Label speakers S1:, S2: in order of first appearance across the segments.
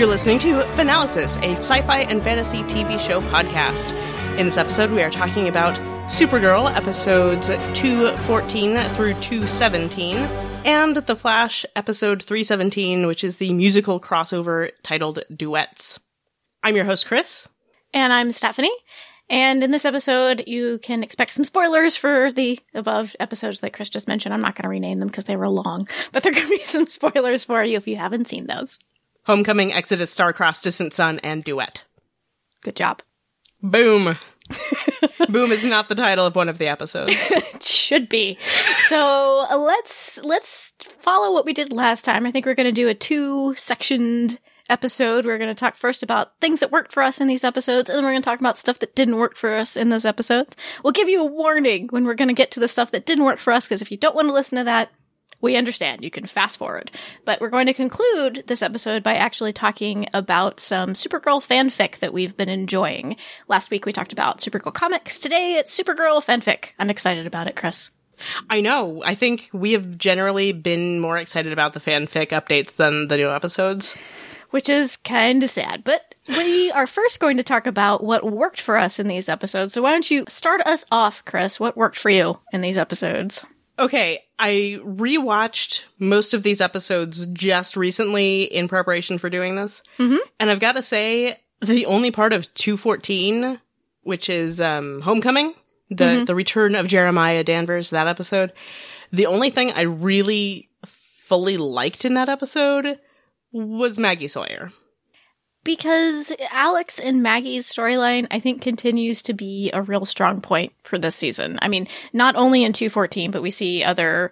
S1: You're listening to Finalysis, a sci fi and fantasy TV show podcast. In this episode, we are talking about Supergirl episodes 214 through 217, and The Flash episode 317, which is the musical crossover titled Duets. I'm your host, Kris.
S2: And I'm Stephanie. And in this episode, you can expect some spoilers for the above episodes that Kris just mentioned. I'm not going to rename them because they were long, but there to be some spoilers for you if you haven't seen those.
S1: Homecoming, Exodus, Starcross, Distant Sun, and Duet.
S2: Good job.
S1: Boom. Boom is not the title of one of the episodes.
S2: it should be. So uh, let's let's follow what we did last time. I think we're going to do a two sectioned episode. We're going to talk first about things that worked for us in these episodes, and then we're going to talk about stuff that didn't work for us in those episodes. We'll give you a warning when we're going to get to the stuff that didn't work for us, because if you don't want to listen to that, we understand. You can fast forward. But we're going to conclude this episode by actually talking about some Supergirl fanfic that we've been enjoying. Last week we talked about Supergirl comics. Today it's Supergirl fanfic. I'm excited about it, Kris.
S1: I know. I think we have generally been more excited about the fanfic updates than the new episodes
S2: which is kind of sad. But we are first going to talk about what worked for us in these episodes. So why don't you start us off, Kris? What worked for you in these episodes?
S1: Okay, I rewatched most of these episodes just recently in preparation for doing this.
S2: Mm-hmm.
S1: And I've got to say, the only part of 214, which is um, Homecoming, the, mm-hmm. the return of Jeremiah Danvers, that episode, the only thing I really fully liked in that episode was Maggie Sawyer.
S2: Because Alex and Maggie's storyline, I think, continues to be a real strong point for this season. I mean, not only in 214, but we see other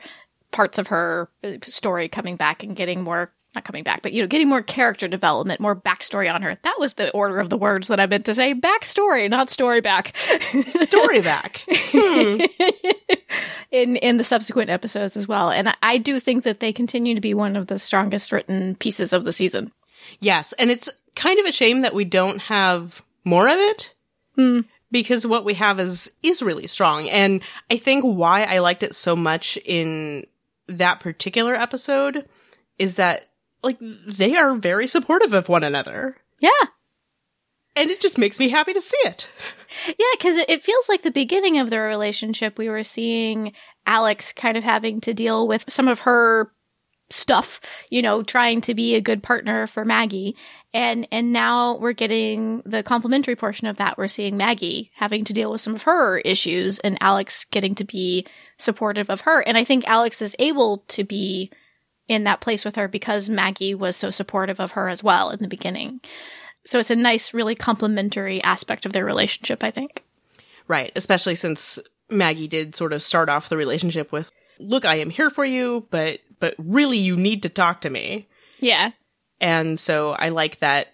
S2: parts of her uh, story coming back and getting more not coming back, but you know, getting more character development, more backstory on her. That was the order of the words that I meant to say. Backstory, not story back.
S1: story back. Hmm.
S2: in in the subsequent episodes as well. And I, I do think that they continue to be one of the strongest written pieces of the season.
S1: Yes, and it's kind of a shame that we don't have more of it.
S2: Hmm.
S1: Because what we have is is really strong. And I think why I liked it so much in that particular episode is that like they are very supportive of one another.
S2: Yeah.
S1: And it just makes me happy to see it.
S2: Yeah, because it feels like the beginning of their relationship, we were seeing Alex kind of having to deal with some of her stuff, you know, trying to be a good partner for Maggie. And and now we're getting the complementary portion of that. We're seeing Maggie having to deal with some of her issues and Alex getting to be supportive of her. And I think Alex is able to be in that place with her because Maggie was so supportive of her as well in the beginning. So it's a nice, really complementary aspect of their relationship, I think.
S1: Right. Especially since Maggie did sort of start off the relationship with, look, I am here for you, but, but really you need to talk to me.
S2: Yeah.
S1: And so I like that,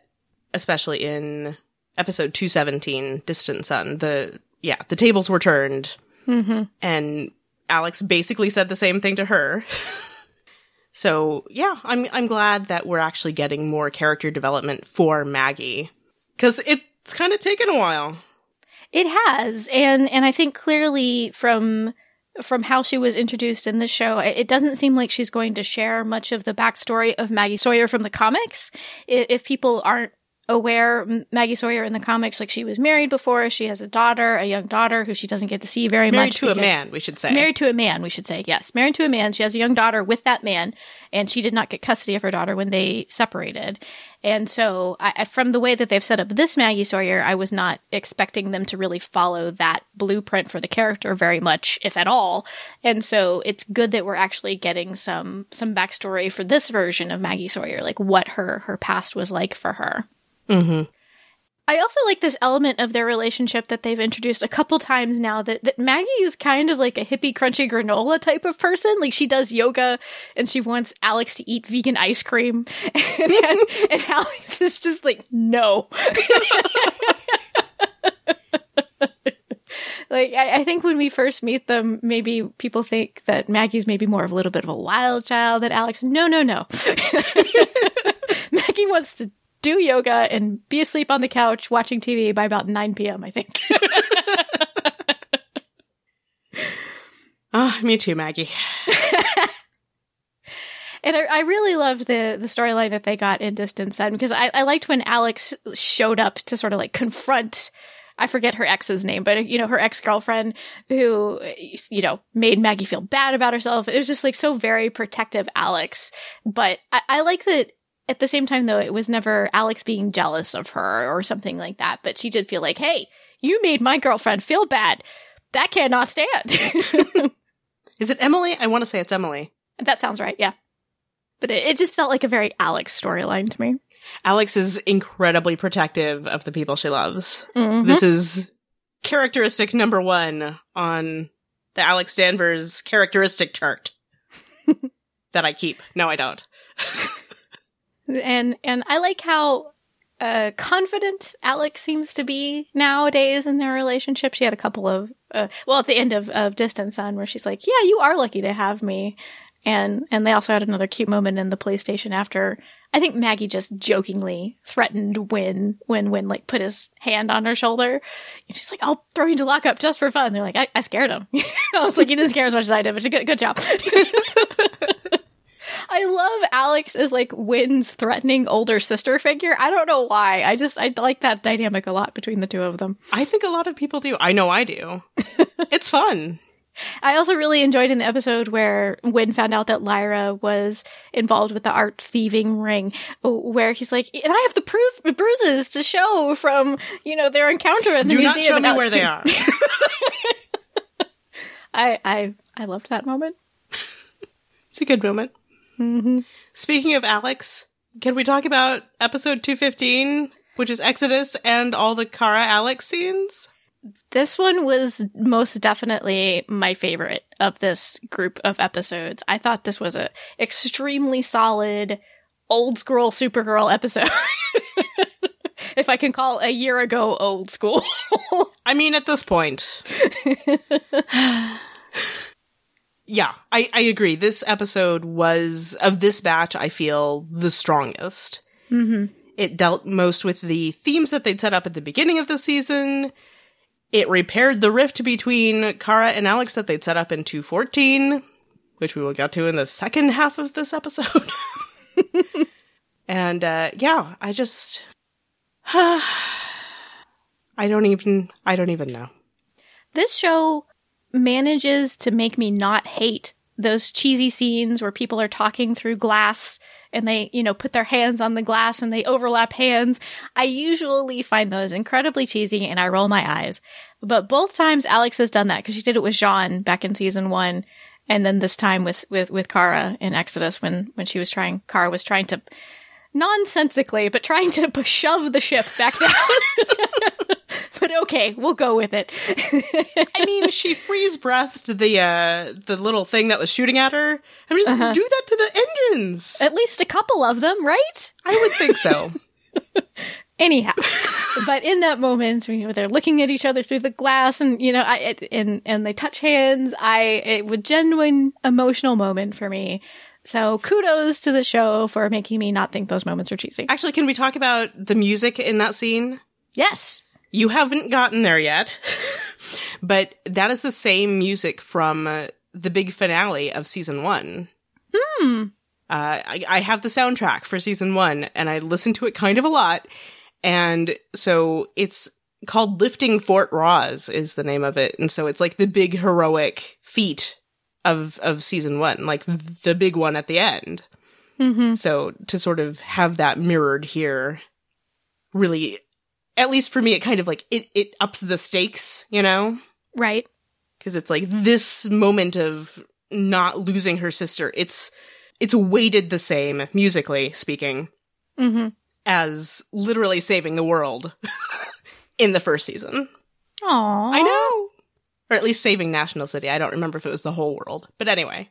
S1: especially in episode 217, Distant Sun, the, yeah, the tables were turned.
S2: Mm-hmm.
S1: And Alex basically said the same thing to her. So yeah, I'm I'm glad that we're actually getting more character development for Maggie because it's kind of taken a while.
S2: It has, and and I think clearly from from how she was introduced in the show, it doesn't seem like she's going to share much of the backstory of Maggie Sawyer from the comics. If people aren't aware Maggie Sawyer in the comics. Like she was married before. She has a daughter, a young daughter who she doesn't get to see very
S1: married
S2: much.
S1: Married to a man, we should say.
S2: Married to a man, we should say. Yes, married to a man. She has a young daughter with that man, and she did not get custody of her daughter when they separated. And so, I, from the way that they've set up this Maggie Sawyer, I was not expecting them to really follow that blueprint for the character very much, if at all. And so, it's good that we're actually getting some some backstory for this version of Maggie Sawyer, like what her her past was like for her.
S1: Mm-hmm.
S2: I also like this element of their relationship that they've introduced a couple times now that, that Maggie is kind of like a hippie crunchy granola type of person. Like she does yoga and she wants Alex to eat vegan ice cream. And, and, Alex is just like, no. like I, I, think when we first meet them, maybe people think that Maggie's maybe more of a little bit of a wild child than Alex. No, no, no. Maggie wants to do yoga and be asleep on the couch watching TV by about 9 p.m., I think.
S1: Oh, me too, Maggie.
S2: And I, I really loved the the storyline that they got in Distant Sun because I, I liked when Alex showed up to sort of like confront I forget her ex's name, but you know, her ex girlfriend who, you know, made Maggie feel bad about herself. It was just like so very protective Alex. But I, I like that at the same time, though, it was never Alex being jealous of her or something like that. But she did feel like, hey, you made my girlfriend feel bad. That cannot stand.
S1: Is it Emily? I want to say it's Emily.
S2: that sounds right. Yeah. But it, it just felt like a very Alex storyline to me.
S1: Alex is incredibly protective of the people she loves.
S2: Mhm.
S1: This is characteristic number one on the Alex Danvers characteristic chart that I keep. No, I don't.
S2: and and I like how uh, confident Alex seems to be nowadays in their relationship. She had a couple of uh, well at the end of of Distant Sun where she's like, "Yeah, you are lucky to have me," and and they also had another cute moment in the police station after. I think Maggie just jokingly threatened Winn when Winn like put his hand on her shoulder. And she's like, "I'll throw you into lockup just for fun." They're like, "I, I scared him." I was like, "You didn't scare as much as I did, but good, good job." I love Alex as like Winn's threatening older sister figure. I don't know why. I just I like that dynamic a lot between the two of them.
S1: I think a lot of people do. I know I do. it's fun.
S2: I also really enjoyed in the episode where Winn found out that Lyra was involved with the art thieving ring, where he's like, and I have the proof bruises to show from you know their encounter at the
S1: Do
S2: museum.
S1: not show
S2: And
S1: me
S2: Alex,
S1: where they are.
S2: I I I loved that moment.
S1: It's a good moment.
S2: Mm-hmm.
S1: Speaking of Alex, can we talk about episode 215, which is Exodus and all the Kara Alex scenes?
S2: This one was most definitely my favorite of this group of episodes. I thought this was a extremely solid old school Supergirl episode. if I can call a year ago old school.
S1: I mean, at this point. yeah, I, I agree. This episode was, of this batch, I feel the strongest.
S2: mm-hmm.
S1: It dealt most with the themes that they'd set up at the beginning of the season. It repaired the rift between Kara and Alex that they'd set up in 214, which we will get to in the second half of this episode. and uh, yeah, I just I don't even I don't even know.
S2: This show manages to make me not hate those cheesy scenes where people are talking through glass and they, you know, put their hands on the glass and they overlap hands. I usually find those incredibly cheesy and I roll my eyes. But both times Alex has done that because she did it with J'onn back in season one. And then this time with, with, with Kara in Exodus when, when she was trying, Kara was trying to nonsensically, but trying to shove the ship back down. but okay, we'll go with it.
S1: I mean, she freeze breathed the uh the little thing that was shooting at her. I'm just
S2: Uh-huh.
S1: do that to the engines.
S2: At least a couple of them, right?
S1: I would think so.
S2: Anyhow, but in that moment, you know, they're looking at each other through the glass, and you know, I it, and and they touch hands. I it was genuine emotional moment for me. So kudos to the show for making me not think those moments are cheesy.
S1: Actually, can we talk about the music in that scene?
S2: Yes.
S1: You haven't gotten there yet, but that is the same music from uh, the big finale of season one.
S2: Hmm.
S1: Uh, I, I have the soundtrack for season one, and I listen to it kind of a lot. And so it's called Lifting Fort Rozz is the name of it, and so it's like the big heroic feat of of season one, like the big one at the end.
S2: Mm-hmm.
S1: So to sort of have that mirrored here, really, at least for me, it kind of like it it ups the stakes, you know,
S2: Right.
S1: because it's like this moment of not losing her sister. It's it's weighted the same musically speaking
S2: Mm-hmm.
S1: as literally saving the world in the first season.
S2: Aww.
S1: I know, or at least saving National City. I don't remember if it was the whole world, but anyway,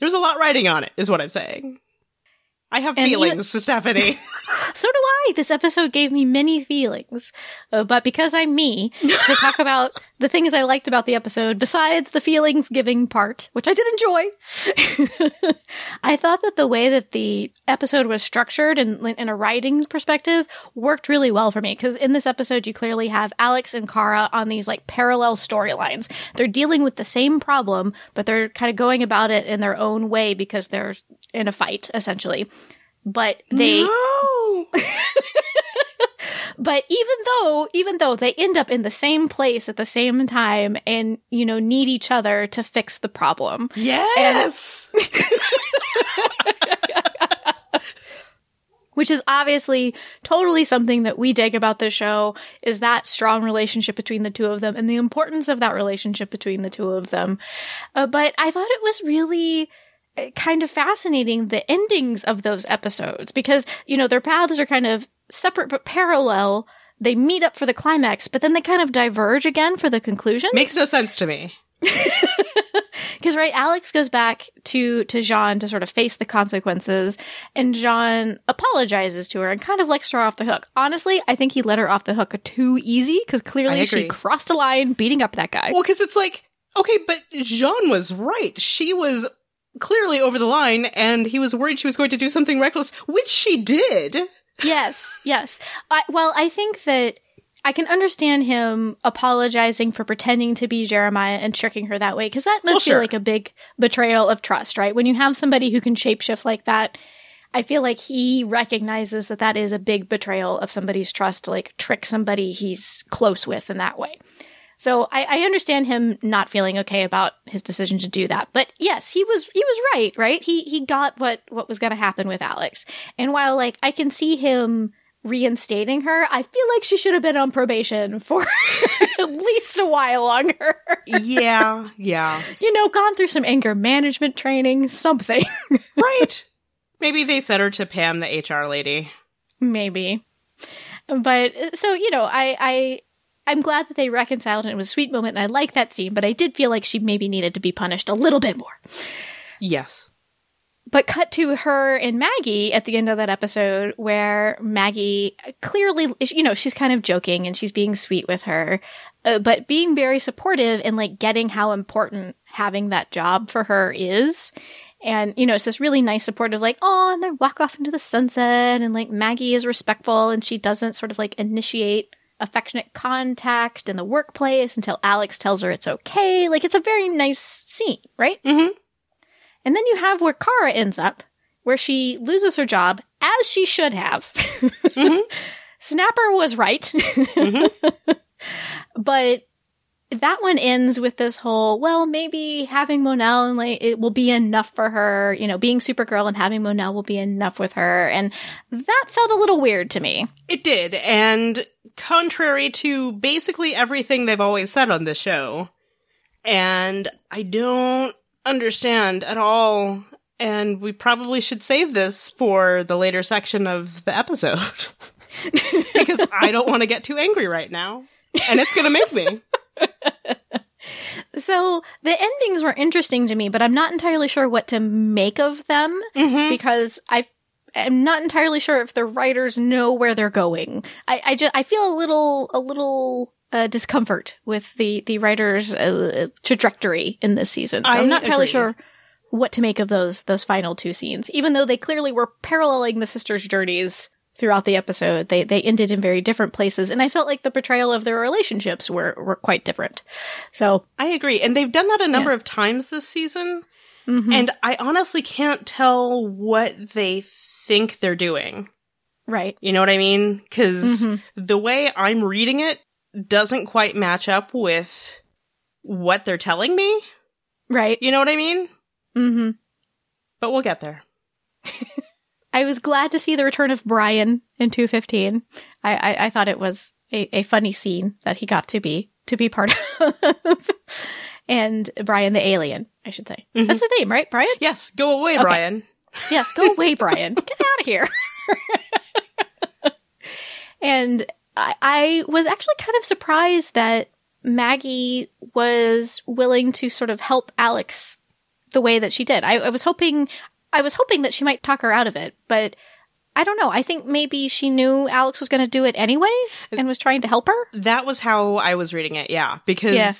S1: there's a lot riding on it. Is what I'm saying. I have
S2: And
S1: feelings, Stephanie.
S2: So do I. This episode gave me many feelings. Uh, but because I'm me, to talk about the things I liked about the episode, besides the feelings giving part, which I did enjoy, I thought that the way that the episode was structured and in a writing perspective worked really well for me. Because in this episode, you clearly have Alex and Kara on these like parallel storylines. They're dealing with the same problem, but they're kind of going about it in their own way because they're in a fight, essentially. But they,
S1: No!
S2: but even though, even though they end up in the same place at the same time and, you know, need each other to fix the problem,
S1: yes!
S2: which is obviously totally something that we dig about the show is that strong relationship between the two of them and the importance of that relationship between the two of them. Uh, but I thought it was really kind of fascinating the endings of those episodes because, you know, their paths are kind of separate but parallel. They meet up for the climax, but then they kind of diverge again for the conclusion.
S1: Makes no sense to me.
S2: Because right, Alex goes back to to J'onn to sort of face the consequences, and J'onn apologizes to her and kind of lets her off the hook. Honestly, I think he let her off the hook too easy because clearly she crossed a line, beating up that guy.
S1: Well, because it's like, okay, but J'onn was right. She was clearly over the line, and he was worried she was going to do something reckless, which she did.
S2: yes, yes. I, well, I think that I can understand him apologizing for pretending to be Jeremiah and tricking her that way because that must
S1: Well, sure.
S2: like a big betrayal of trust, right? When you have somebody who can shapeshift like that, I feel like he recognizes that that is a big betrayal of somebody's trust to like trick somebody he's close with in that way. So I, I understand him not feeling okay about his decision to do that. But yes, he was he was right, right? He he got what what was gonna happen with Alex. And while like I can see him reinstating her, I feel like she should have been on probation for at least a while longer.
S1: Yeah, yeah.
S2: you know, gone through some anger management training, something.
S1: Right. Maybe they sent her to Pam, the HR lady.
S2: Maybe. But so, you know, I I I'm glad that they reconciled and it was a sweet moment and I like that scene, but I did feel like she maybe needed to be punished a little bit more.
S1: Yes.
S2: But cut to her and Maggie at the end of that episode where Maggie clearly, you know, she's kind of joking and she's being sweet with her, uh, but being very supportive and like getting how important having that job for her is. And, you know, it's this really nice supportive, like, oh, and they walk off into the sunset and like Maggie is respectful and she doesn't sort of like initiate affectionate contact in the workplace until Alex tells her it's okay. Like, it's a very nice scene, right?
S1: Mhm.
S2: And then you have where Kara ends up, where she loses her job, as she should have. Snapper was right. but that one ends with this whole, well, maybe having Mon-El and like it will be enough for her, you know, being Supergirl and having Mon-El will be enough with her. And that felt a little weird to me.
S1: It did, and contrary to basically everything they've always said on this show, and I don't understand at all, and we probably should save this for the later section of the episode. because I don't want to get too angry right now, and it's going to make me.
S2: So the endings were interesting to me, but I'm not entirely sure what to make of them
S1: Mhm.
S2: because I am not entirely sure if the writers know where they're going. I, I just I feel a little a little uh, discomfort with the the writers' uh, trajectory in this season. So
S1: I
S2: I'm not entirely
S1: agree.
S2: sure what to make of those those final two scenes, even though they clearly were paralleling the sisters' journeys throughout the episode. They they ended in very different places, and I felt like the portrayal of their relationships were were quite different. So
S1: I agree. And they've done that a number
S2: Yeah.
S1: of times this season.
S2: mhm.
S1: And I honestly can't tell what they think they're doing.
S2: right.
S1: You know what I mean? Because
S2: Mhm.
S1: the way I'm reading it doesn't quite match up with what they're telling me.
S2: Right.
S1: You know what I mean?
S2: hmm
S1: But we'll get there.
S2: I was glad to see the return of Brian in 215. I, I, I thought it was a, a funny scene that he got to be to be part of. and Brian the alien, I should say.
S1: Mhm.
S2: That's his name, right? Brian?
S1: Yes, go away,
S2: Okay.
S1: Brian.
S2: Yes, go away, Brian. Get out of here. and I, I was actually kind of surprised that Maggie was willing to sort of help Alex the way that she did. I, I was hoping, I was hoping that she might talk her out of it, but I don't know. I think maybe she knew Alex was going to do it anyway and was trying to help her.
S1: That was how I was reading it, yeah. Because,
S2: Yeah.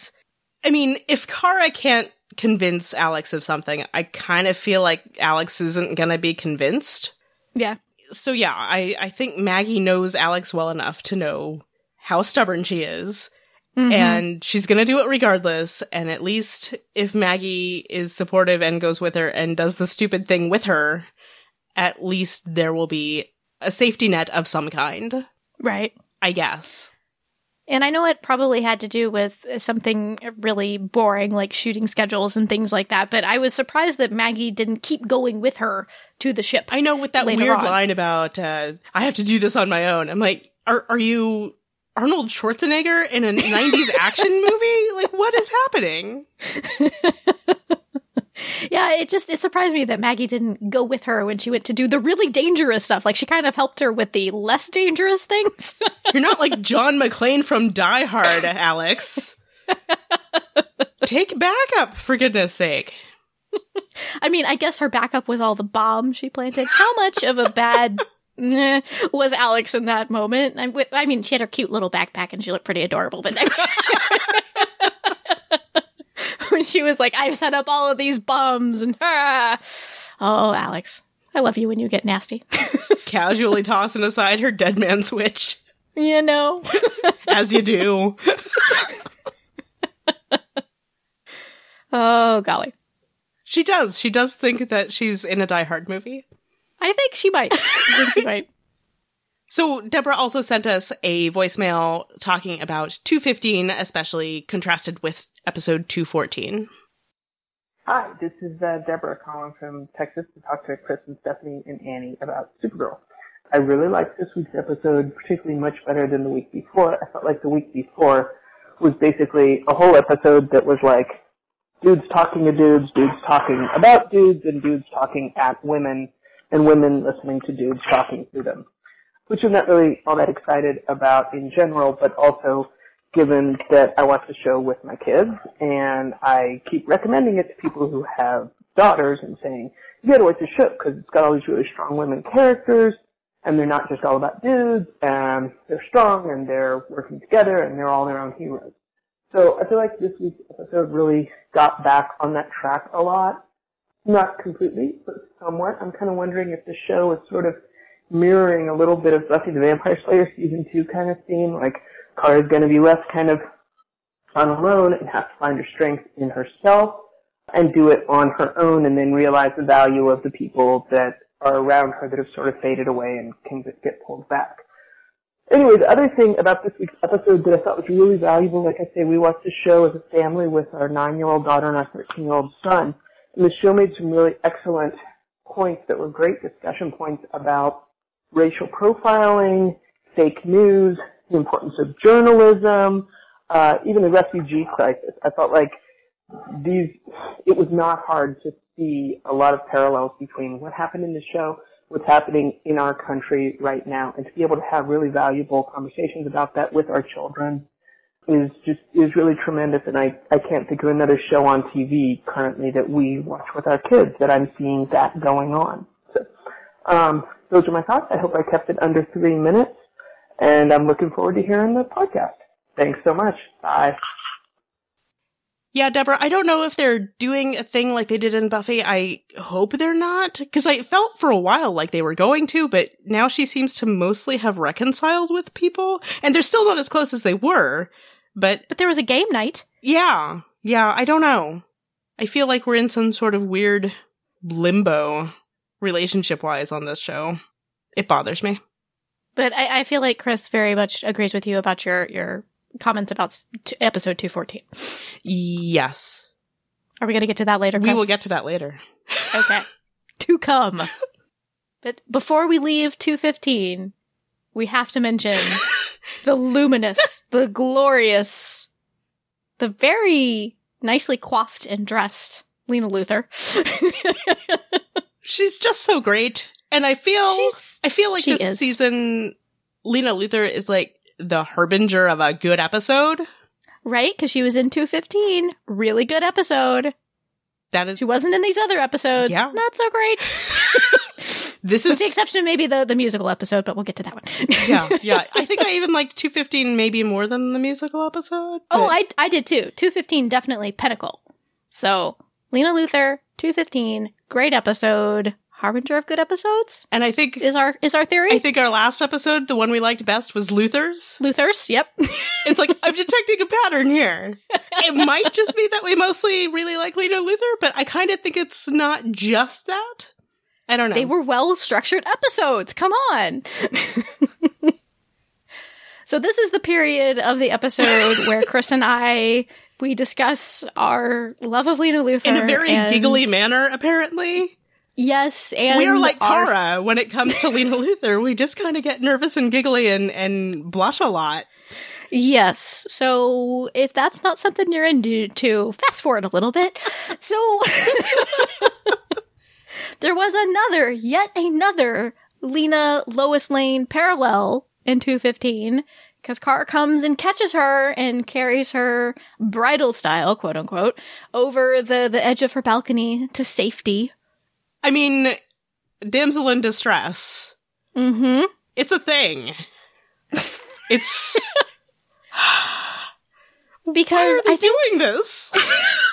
S1: I mean, if Kara can't convince Alex of something, I kind of feel like Alex isn't going to be convinced.
S2: Yeah.
S1: So, yeah, I, I think Maggie knows Alex well enough to know how stubborn she is
S2: Mhm.
S1: and she's gonna do it regardless. And at least if Maggie is supportive and goes with her and does the stupid thing with her, at least there will be a safety net of some kind,
S2: right.
S1: I guess.
S2: And I know it probably had to do with something really boring, like shooting schedules and things like that. But I was surprised that Maggie didn't keep going with her to the ship.
S1: I know with that weird
S2: on.
S1: line about uh, I have to do this on my own. I'm like, are are you Arnold Schwarzenegger in a 90s action movie? Like what is happening?
S2: Yeah, it just it surprised me that Maggie didn't go with her when she went to do the really dangerous stuff. Like she kind of helped her with the less dangerous things.
S1: You're not like John McClane from Die Hard, Alex. Take backup for goodness sake.
S2: I mean, I guess her backup was all the bombs she planted. How much of a bad eh, was Alex in that moment? I, I mean, she had her cute little backpack and she looked pretty adorable, but when she was like, "I've set up all of these bombs," and ah, oh, Alex, I love you when you get nasty.
S1: Casually tossing aside her dead man switch,
S2: you know.
S1: as you do.
S2: Oh golly,
S1: She does. She does think that she's in a Die Hard movie.
S2: I think she might. I think she might.
S1: So Deborah also sent us a voicemail talking about 215, especially contrasted with episode 214.
S3: Hi, this is uh, Deborah calling from Texas to talk to Kris and Stephanie and Annie about Supergirl. I really liked this week's episode particularly much better than the week before. I felt like the week before was basically a whole episode that was like dudes talking to dudes, dudes talking about dudes, and dudes talking at women, and women listening to dudes talking to them. Which I'm not really all that excited about in general, but also given that I watch the show with my kids and I keep recommending it to people who have daughters and saying, you gotta watch the show because it's got all these really strong women characters and they're not just all about dudes and they're strong and they're working together and they're all their own heroes. So I feel like this week's episode really got back on that track a lot. Not completely, but somewhat. I'm kind of wondering if the show is sort of mirroring a little bit of Buffy the Vampire Slayer season two kind of theme, like Kara's going to be left kind of on alone and have to find her strength in herself and do it on her own and then realize the value of the people that are around her that have sort of faded away and can get pulled back. Anyway, the other thing about this week's episode that I thought was really valuable, like I say, we watched the show as a family with our nine-year-old daughter and our 13-year-old son, show made some really excellent points that were great discussion points about racial profiling, fake news, the importance of journalism, uh, even the refugee crisis. I felt like these, it was not hard to see a lot of parallels between what happened in the show, what's happening in our country right now, and to be able to have really valuable conversations about that with our children is just, is really tremendous. And I, I can't think of another show on TV currently that we watch with our kids that I'm seeing that going on. So, um, those are my thoughts. I hope I kept it under three minutes and I'm looking forward to hearing the podcast. Thanks so much. Bye.
S1: Yeah, Deborah, I don't know if they're doing a thing like they did in Buffy. I hope they're not, because I felt for a while like they were going to, but now she seems to mostly have reconciled with people, and they're still not as close as they were. But
S2: But there was a game night.
S1: yeah, yeah, I don't know. I feel like we're in some sort of weird limbo relationship wise on this show. It bothers me.
S2: But I, I feel like Kris very much agrees with you about your your comments about s- t- episode two fourteen.
S1: Yes.
S2: Are we going to get to that later?
S1: We will get to that later.
S2: okay to come. But before we leave two fifteen, we have to mention the luminous, the glorious, the very nicely coiffed and dressed Lena Luthor.
S1: She's just so great. And I feel
S2: She's-
S1: I feel like this
S2: is.
S1: season Lena Luthor is like the harbinger of a good episode.
S2: right? Because she was in 215. Really good episode.
S1: That is
S2: She wasn't in these other episodes.
S1: Yeah.
S2: Not so great.
S1: this
S2: With
S1: is
S2: the exception of maybe the, the musical episode, but we'll get to that one.
S1: yeah, yeah. I think I even liked 215 maybe more than the musical episode.
S2: Oh, I, I did too. 215 definitely pinnacle. So, Lena Luthor, 215, great episode, harbinger of good episodes.
S1: And I think
S2: Is our is our theory?
S1: I think our last episode, the one we liked best, was Luther's.
S2: Luther's. Yep.
S1: It's like I'm detecting a pattern here. It might just be that we mostly really like Lena Luthor, but I kind of think it's not just that. I don't know.
S2: They were well structured episodes. Come on. so this is the period of the episode where Kris and I we discuss our love of Lena Luthor
S1: in a very
S2: and-
S1: giggly manner, apparently.
S2: Yes, and
S1: we are like
S2: our-
S1: Kara when it comes to Lena Luthor. We just kind of get nervous and giggly and, and blush a lot.
S2: Yes. So if that's not something you're into, to fast forward a little bit. So there was another, yet another Lena Lois Lane parallel in 215 because Car comes and catches her and carries her bridal style, quote unquote, over the, the edge of her balcony to safety.
S1: I mean, damsel in distress.
S2: Mm-hmm.
S1: It's a thing. It's
S2: Because
S1: why are they
S2: I think
S1: doing this?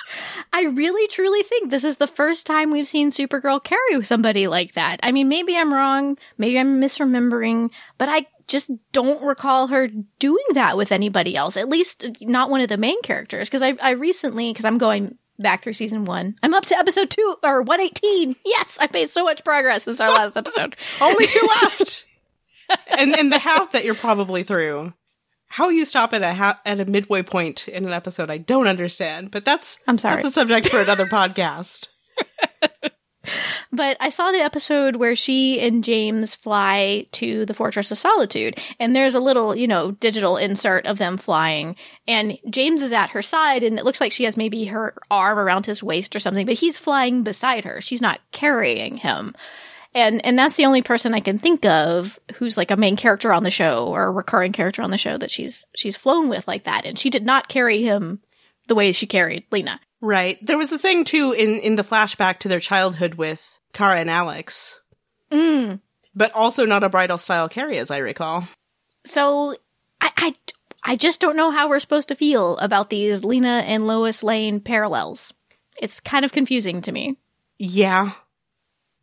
S2: I really truly think this is the first time we've seen Supergirl carry somebody like that. I mean, maybe I'm wrong, maybe I'm misremembering, but I just don't recall her doing that with anybody else. At least not one of the main characters. Because I, I recently, because I'm going back through season one, I'm up to episode two or 118. Yes, I made so much progress since our last episode.
S1: Only two left, and and the half that you're probably through. How you stop at a ha- at a midway point in an episode, I don't understand. But that's
S2: I'm sorry.
S1: That's a subject for another podcast.
S2: But I saw the episode where she and James fly to the Fortress of Solitude, and there's a little, you know, digital insert of them flying, and James is at her side, and it looks like she has maybe her arm around his waist or something, but he's flying beside her. She's not carrying him. And and that's the only person I can think of who's like a main character on the show or a recurring character on the show that she's she's flown with like that. And she did not carry him the way she carried Lena.
S1: Right. There was a thing too in in the flashback to their childhood with Kara and Alex,
S2: Mm.
S1: but also not a bridal style carry, as I recall.
S2: So I, I I just don't know how we're supposed to feel about these Lena and Lois Lane parallels. It's kind of confusing to me.
S1: Yeah.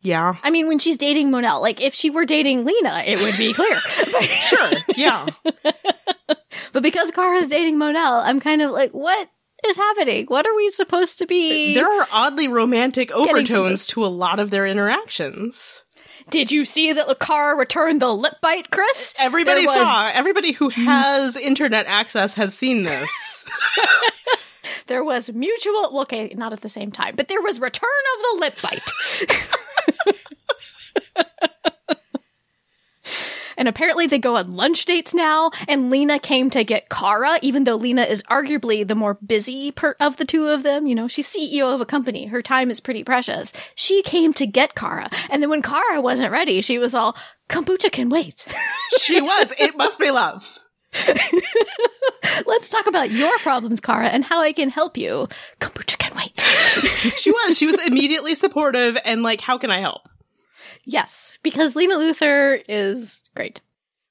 S1: Yeah.
S2: I mean, when she's dating Mon-El, like if she were dating Lena, it would be clear.
S1: Sure. Yeah.
S2: but because Kara's dating Mon-El, I'm kind of like, what is happening? What are we supposed to be?
S1: There are oddly romantic overtones to a lot of their interactions.
S2: Did you see that Kara returned the lip bite, Kris?
S1: Everybody
S2: was-
S1: saw. Everybody who mm. has internet access has seen this.
S2: There was mutual, well, okay, not at the same time, but there was return of the lip bite. and apparently they go on lunch dates now, and Lena came to get Kara, even though Lena is arguably the more busy per- of the two of them. You know, she's CEO of a company. Her time is pretty precious. She came to get Kara. And then when Kara wasn't ready, she was all, kombucha can wait.
S1: she was. It must be love.
S2: Let's talk about your problems, Kara, and how I can help you. Kombucha can wait.
S1: She was. She was immediately supportive and like, how can I help?
S2: Yes, because Lena Luthor is great.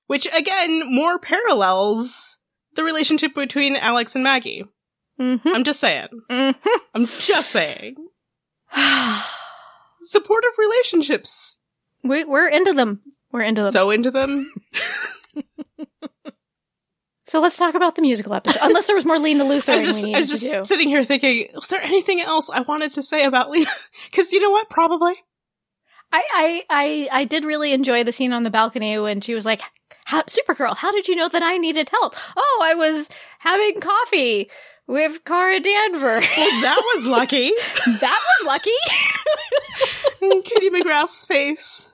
S1: Which again, more parallels the relationship between Alex and Maggie.
S2: Mm-hmm.
S1: I'm just saying.
S2: Mm-hmm.
S1: I'm just saying. Supportive relationships.
S2: we, we're into them. We're into them. So
S1: into them.
S2: let's talk about the musical episode. Unless there was more Lena Luthor
S1: I was just, I was just sitting here thinking, was there anything else I wanted to say about Lena? Because you know what? Probably.
S2: I, I, I, I did really enjoy the scene on the balcony when she was like, how, Supergirl, how did you know that I needed help? Oh, I was having coffee with Kara Danver.
S1: Well, that was lucky.
S2: that was lucky.
S1: Katie McGrath's face.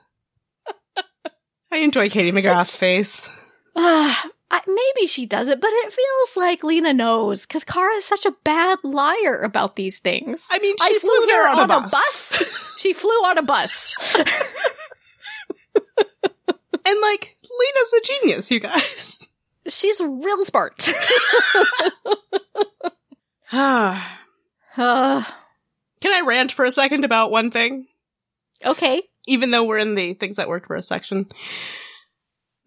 S1: I enjoy Katie McGrath's face.
S2: Ah, I, maybe she doesn't, but it feels like Lena knows because Kara is such a bad liar about these things.
S1: I mean, she
S2: I
S1: flew,
S2: flew
S1: there on,
S2: on
S1: a
S2: a
S1: bus.
S2: she flew on a bus.
S1: and like, Lena's a genius, you guys.
S2: She's real smart. Uh,
S1: Can I rant for a second about one thing?
S2: okay.
S1: Even though we're in the things that worked for us section.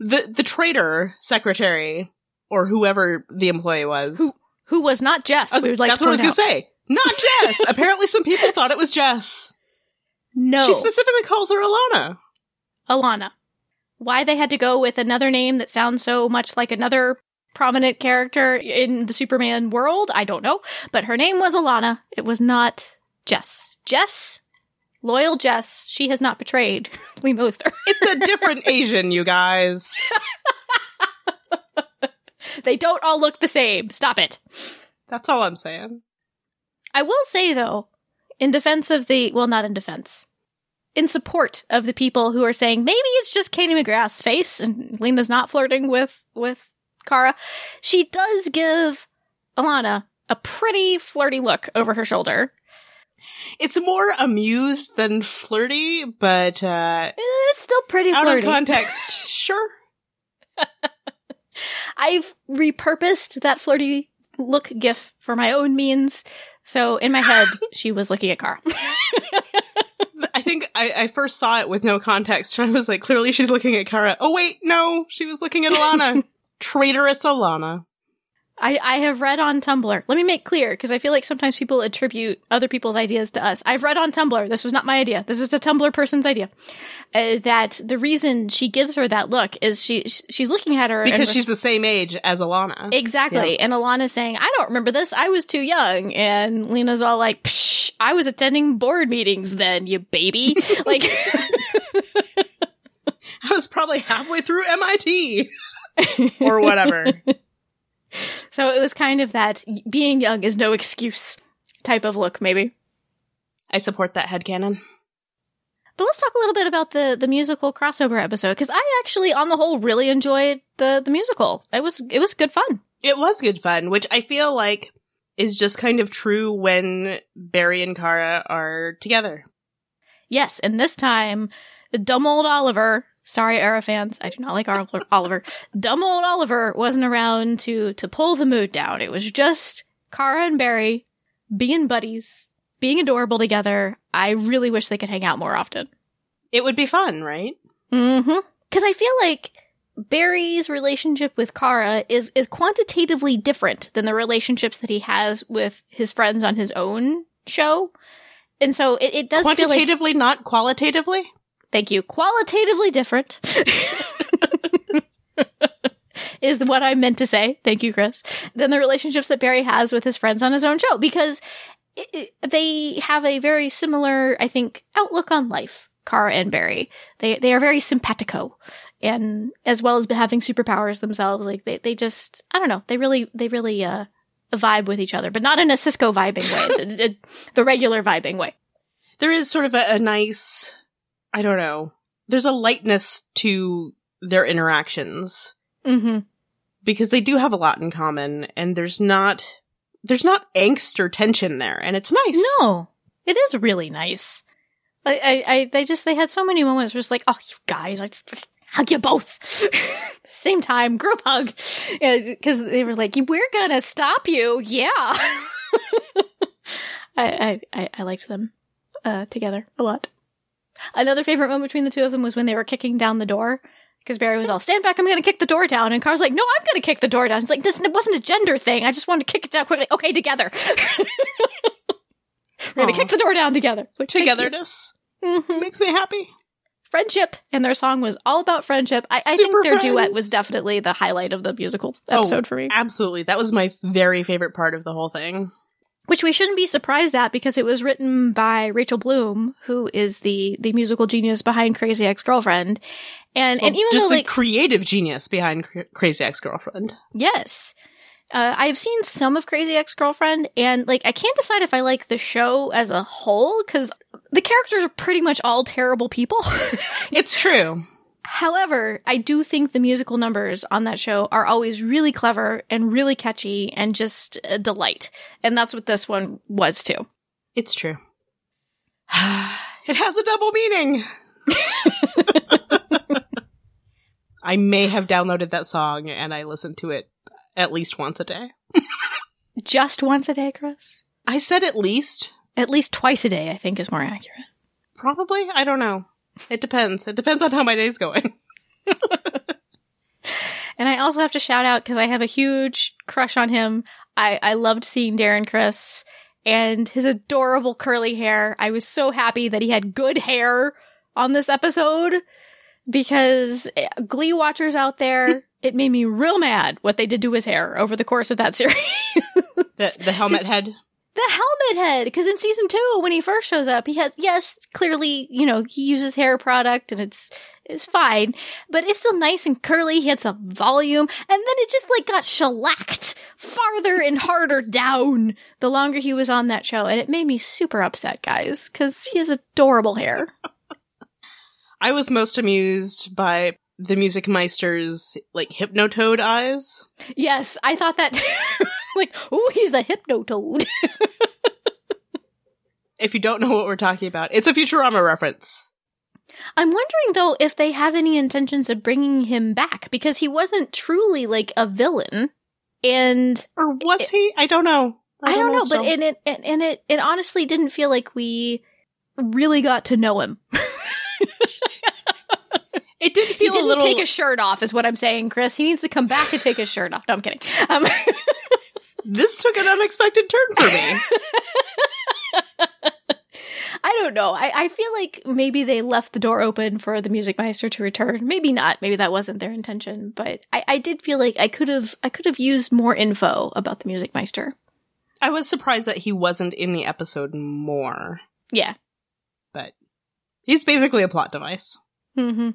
S1: The the traitor secretary or whoever the employee was.
S2: Who- Who was not Jess?
S1: Was-
S2: we would like
S1: that's what I was gonna say. Not Jess. Apparently some people thought it was Jess.
S2: No.
S1: She specifically calls her Alana.
S2: Alana. Why they had to go with another name that sounds so much like another prominent character in the Superman world, I don't know. But her name was Alana. It was not Jess. Jess, loyal Jess, she has not betrayed Lena Luthor.
S1: It's a different Asian, you guys.
S2: they don't all look the same. Stop it.
S1: That's all I'm saying.
S2: I will say though, in defense of the, well, not in defense, in support of the people who are saying maybe it's just Katie McGrath's face and Lena's not flirting with, with Kara, she does give Alana a pretty flirty look over her shoulder.
S1: It's more amused than flirty, but uh
S2: It's still pretty
S1: out
S2: flirty.
S1: of context, sure.
S2: I've repurposed that flirty look gif for my own means. So in my head, she was looking at Kara.
S1: I think I, I first saw it with no context, and I was like, clearly she's looking at Kara. Oh wait, no, she was looking at Alana. Traitorous Alana.
S2: I, I have read on Tumblr. Let me make clear, because I feel like sometimes people attribute other people's ideas to us. I've read on Tumblr, this was not my idea, this was a Tumblr person's idea, uh, that the reason she gives her that look is she she's looking at her
S1: Because
S2: res-
S1: she's the same age as Alana.
S2: Exactly. And Alana's saying, I don't remember this. I was too young. And Lena's all like, Psh, I was attending board meetings then, you baby. like,
S1: I was probably halfway through MIT. or whatever.
S2: so it was kind of that being young is no excuse type of look, maybe.
S1: I support that headcanon.
S2: But let's talk a little bit about the the musical crossover episode because I actually, on the whole, really enjoyed the the musical. It was it was good fun.
S1: It was good fun, which I feel like is just kind of true when Barry and Kara are together.
S2: Yes, and this time, dumb old Oliver. Sorry, Arrow fans, I do not like Oliver. Oliver. Dumb old Oliver wasn't around to to pull the mood down. It was just Kara and Barry being buddies, being adorable together. I really wish they could hang out more often.
S1: It would be fun, right?
S2: Mm-hmm. Because I feel like Barry's relationship with Kara is is quantitatively different than the relationships that he has with his friends on his own show, and so it, it does feel like
S1: Quantitatively, not qualitatively.
S2: Thank you qualitatively different. is what I meant to say. Thank you, Kris. Than the relationships that Barry has with his friends on his own show because it, it- they have a very similar, I think, outlook on life. Kara and Barry. They they are very simpatico, and as well as having superpowers themselves, like they they just I don't know. They really they really uh vibe with each other, but not in a Cisco vibing way, the, the, regular vibing way.
S1: There is sort of a, a nice, I don't know, there's a lightness to their interactions
S2: Mm-hmm.
S1: because they do have a lot in common and there's not, there's not angst or tension there and it's nice.
S2: No, it is really nice. I, I, I, they just, they had so many moments where it's like, oh, you guys, I just, just hug you both. Same time, group hug. Because they were like, we're gonna stop you. Yeah. I, I, I, I liked them, uh, together a lot. Another favorite moment between the two of them was when they were kicking down the door. Because Barry was all, stand back, I'm gonna kick the door down. And Kara's like, no, I'm gonna kick the door down. It's like, this it wasn't a gender thing. I just wanted to kick it down quickly. Okay, together. We're gonna kick the door down together. Like.
S1: Togetherness
S2: Mhm.
S1: makes me happy.
S2: Friendship, and their song was all about friendship. I, I think their duet was definitely the highlight of the musical
S1: Oh,
S2: episode for me.
S1: Absolutely. That was my very favorite part of the whole thing.
S2: Which we shouldn't be surprised at because it was written by Rachel Bloom, who is the the musical genius behind Crazy Ex Girlfriend. And and even
S1: just
S2: though
S1: the
S2: like
S1: creative genius behind Cra- Crazy Ex-Girlfriend.
S2: Yes. Uh, I've seen some of Crazy Ex Girlfriend, and like I can't decide if I like the show as a whole because the characters are pretty much all terrible people.
S1: It's true.
S2: However, I do think the musical numbers on that show are always really clever and really catchy and just a delight, and that's what this one was too.
S1: It's true. it has a double meaning. I may have downloaded that song and I listened to it at least once a day.
S2: Just once a day, Kris.
S1: I said at least.
S2: At least twice a day, I think, is more accurate.
S1: Probably. I don't know. It depends. It depends on how my day's going.
S2: And I also have to shout out because I have a huge crush on him. I, I loved seeing Darren Criss and his adorable curly hair. I was so happy that he had good hair on this episode because eh, Glee watchers out there, it made me real mad what they did to his hair over the course of that series.
S1: The the helmet head.
S2: The helmet head because in season two when he first shows up he has yes clearly you know he uses hair product and it's it's fine but it's still nice and curly. He had some volume and then it just like got shellacked farther and harder down the longer he was on that show and it made me super upset guys because he has adorable hair.
S1: I was most amused by the Music Meister's like hypnotoad eyes.
S2: yes i thought that like oh he's the hypnotoad
S1: If you don't know what we're talking about, it's a Futurama reference.
S2: I'm wondering though if they have any intentions of bringing him back because he wasn't truly like a villain, and
S1: Or was he? I don't know.
S2: I don't know, but
S1: still.
S2: and it and and it it honestly didn't feel like we really got to know him.
S1: it did
S2: He
S1: feel a
S2: didn't
S1: little.
S2: take his shirt off, is what I'm saying, Kris. He needs to come back and take his shirt off. No, I'm kidding. Um,
S1: this took an unexpected turn for me.
S2: I don't know. I, I feel like maybe they left the door open for the music meister to return. Maybe not. Maybe that wasn't their intention. But I, I did feel like I could have I could have used more info about the music meister.
S1: I was surprised that he wasn't in the episode more,
S2: Yeah.
S1: but he's basically a plot device.
S2: hmm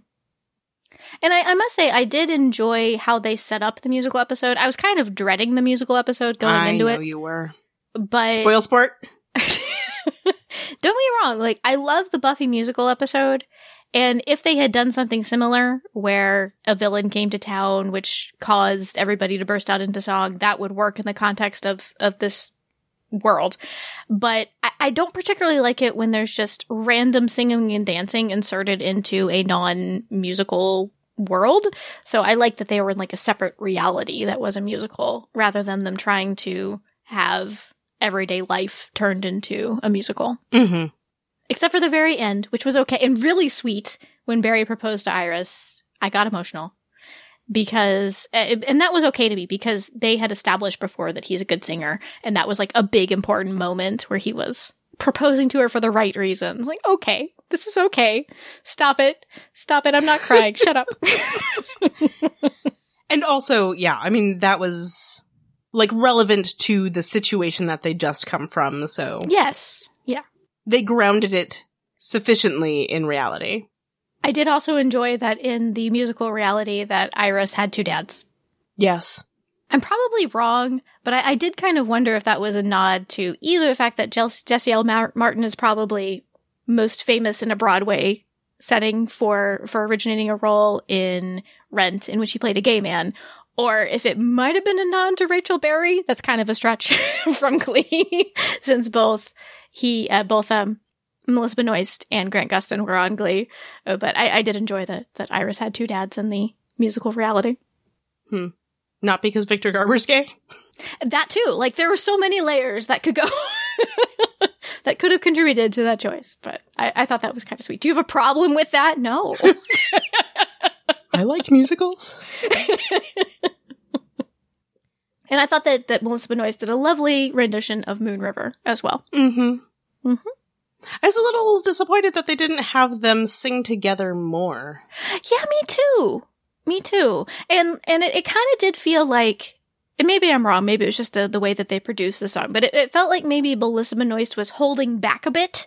S2: And I, I must say, I did enjoy how they set up the musical episode. I was kind of dreading the musical episode going
S1: I
S2: into
S1: know
S2: it,
S1: you were.
S2: but
S1: Spoil sport.
S2: don't get me wrong. Like, I love the Buffy musical episode. And if they had done something similar where a villain came to town, which caused everybody to burst out into song, that would work in the context of, of this world. But I, I don't particularly like it when there's just random singing and dancing inserted into a non musical world. So I like that they were in like a separate reality that was a musical rather than them trying to have everyday life turned into a musical
S1: hmm
S2: except for the very end, which was okay and really sweet when Barry proposed to Iris. I got emotional because, eh, and that was okay to me because they had established before that he's a good singer, and that was like a big important moment where he was proposing to her for the right reasons. Like, okay, this is okay. Stop it. Stop it. I'm not crying. Shut up.
S1: And also, yeah, I mean, that was like relevant to the situation that they just come from. So
S2: yes. Yeah.
S1: they grounded it sufficiently in reality.
S2: I did also enjoy that in the musical reality that Iris had two dads.
S1: Yes.
S2: I'm probably wrong, but I, I did kind of wonder if that was a nod to either the fact that Jesse L. Mar- Martin is probably most famous in a Broadway setting for for originating a role in Rent, in which he played a gay man, or if it might have been a nod to Rachel Berry. That's kind of a stretch from Glee, since both he uh, both um Melissa Benoist and Grant Gustin were on Glee. Uh, but I, I did enjoy that that Iris had two dads in the musical reality. Hmm.
S1: Not because Victor Garber's gay.
S2: That too. Like there were so many layers that could go that could have contributed to that choice. But I, I thought that was kind of sweet. Do you have a problem with that? No.
S1: I like musicals.
S2: and I thought that, that Melissa Benoist did a lovely rendition of Moon River as well.
S1: Mm-hmm.
S2: Mhm.
S1: I was a little disappointed that they didn't have them sing together more.
S2: Yeah, me too. Me too. And and it, it kind of did feel like and maybe I'm wrong, maybe it was just the, the way that they produced the song, but it, it felt like maybe Melissa Benoist was holding back a bit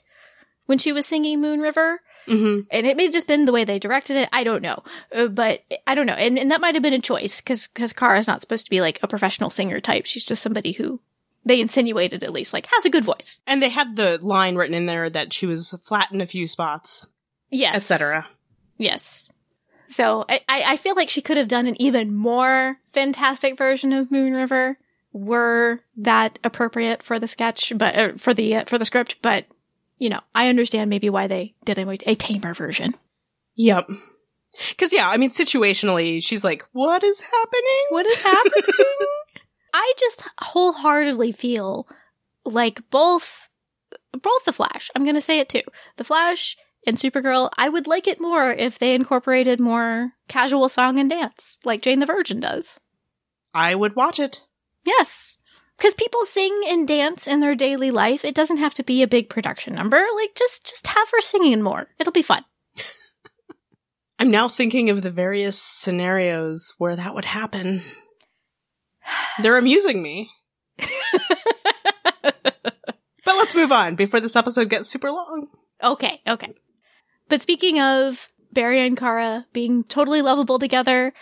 S2: when she was singing Moon River.
S1: Mm-hmm.
S2: and it may have just been the way they directed it. I don't know, uh, but I don't know, and and that might have been a choice because because Kara's not supposed to be like a professional singer type. She's just somebody who they insinuated at least like has a good voice.
S1: And they had the line written in there that she was flat in a few spots,
S2: Yes,
S1: etc.
S2: Yes. So I I feel like she could have done an even more fantastic version of Moon River were that appropriate for the sketch, but uh, for the uh, for the script. But you know, I understand maybe why they did a, a tamer version.
S1: Yep. Because yeah, I mean, situationally, she's like, "What is happening?"
S2: What is happening? I just wholeheartedly feel like both both the Flash, I'm going to say it too. The Flash and Supergirl, I would like it more if they incorporated more casual song and dance like Jane the Virgin does.
S1: I would watch it.
S2: Yes. Because people sing and dance in their daily life. It doesn't have to be a big production number. Like, just just have her singing more. It'll be fun.
S1: I'm now thinking of the various scenarios where that would happen. They're amusing me. but let's move on before this episode gets super long.
S2: Okay, okay. But speaking of Barry and Kara being totally lovable together,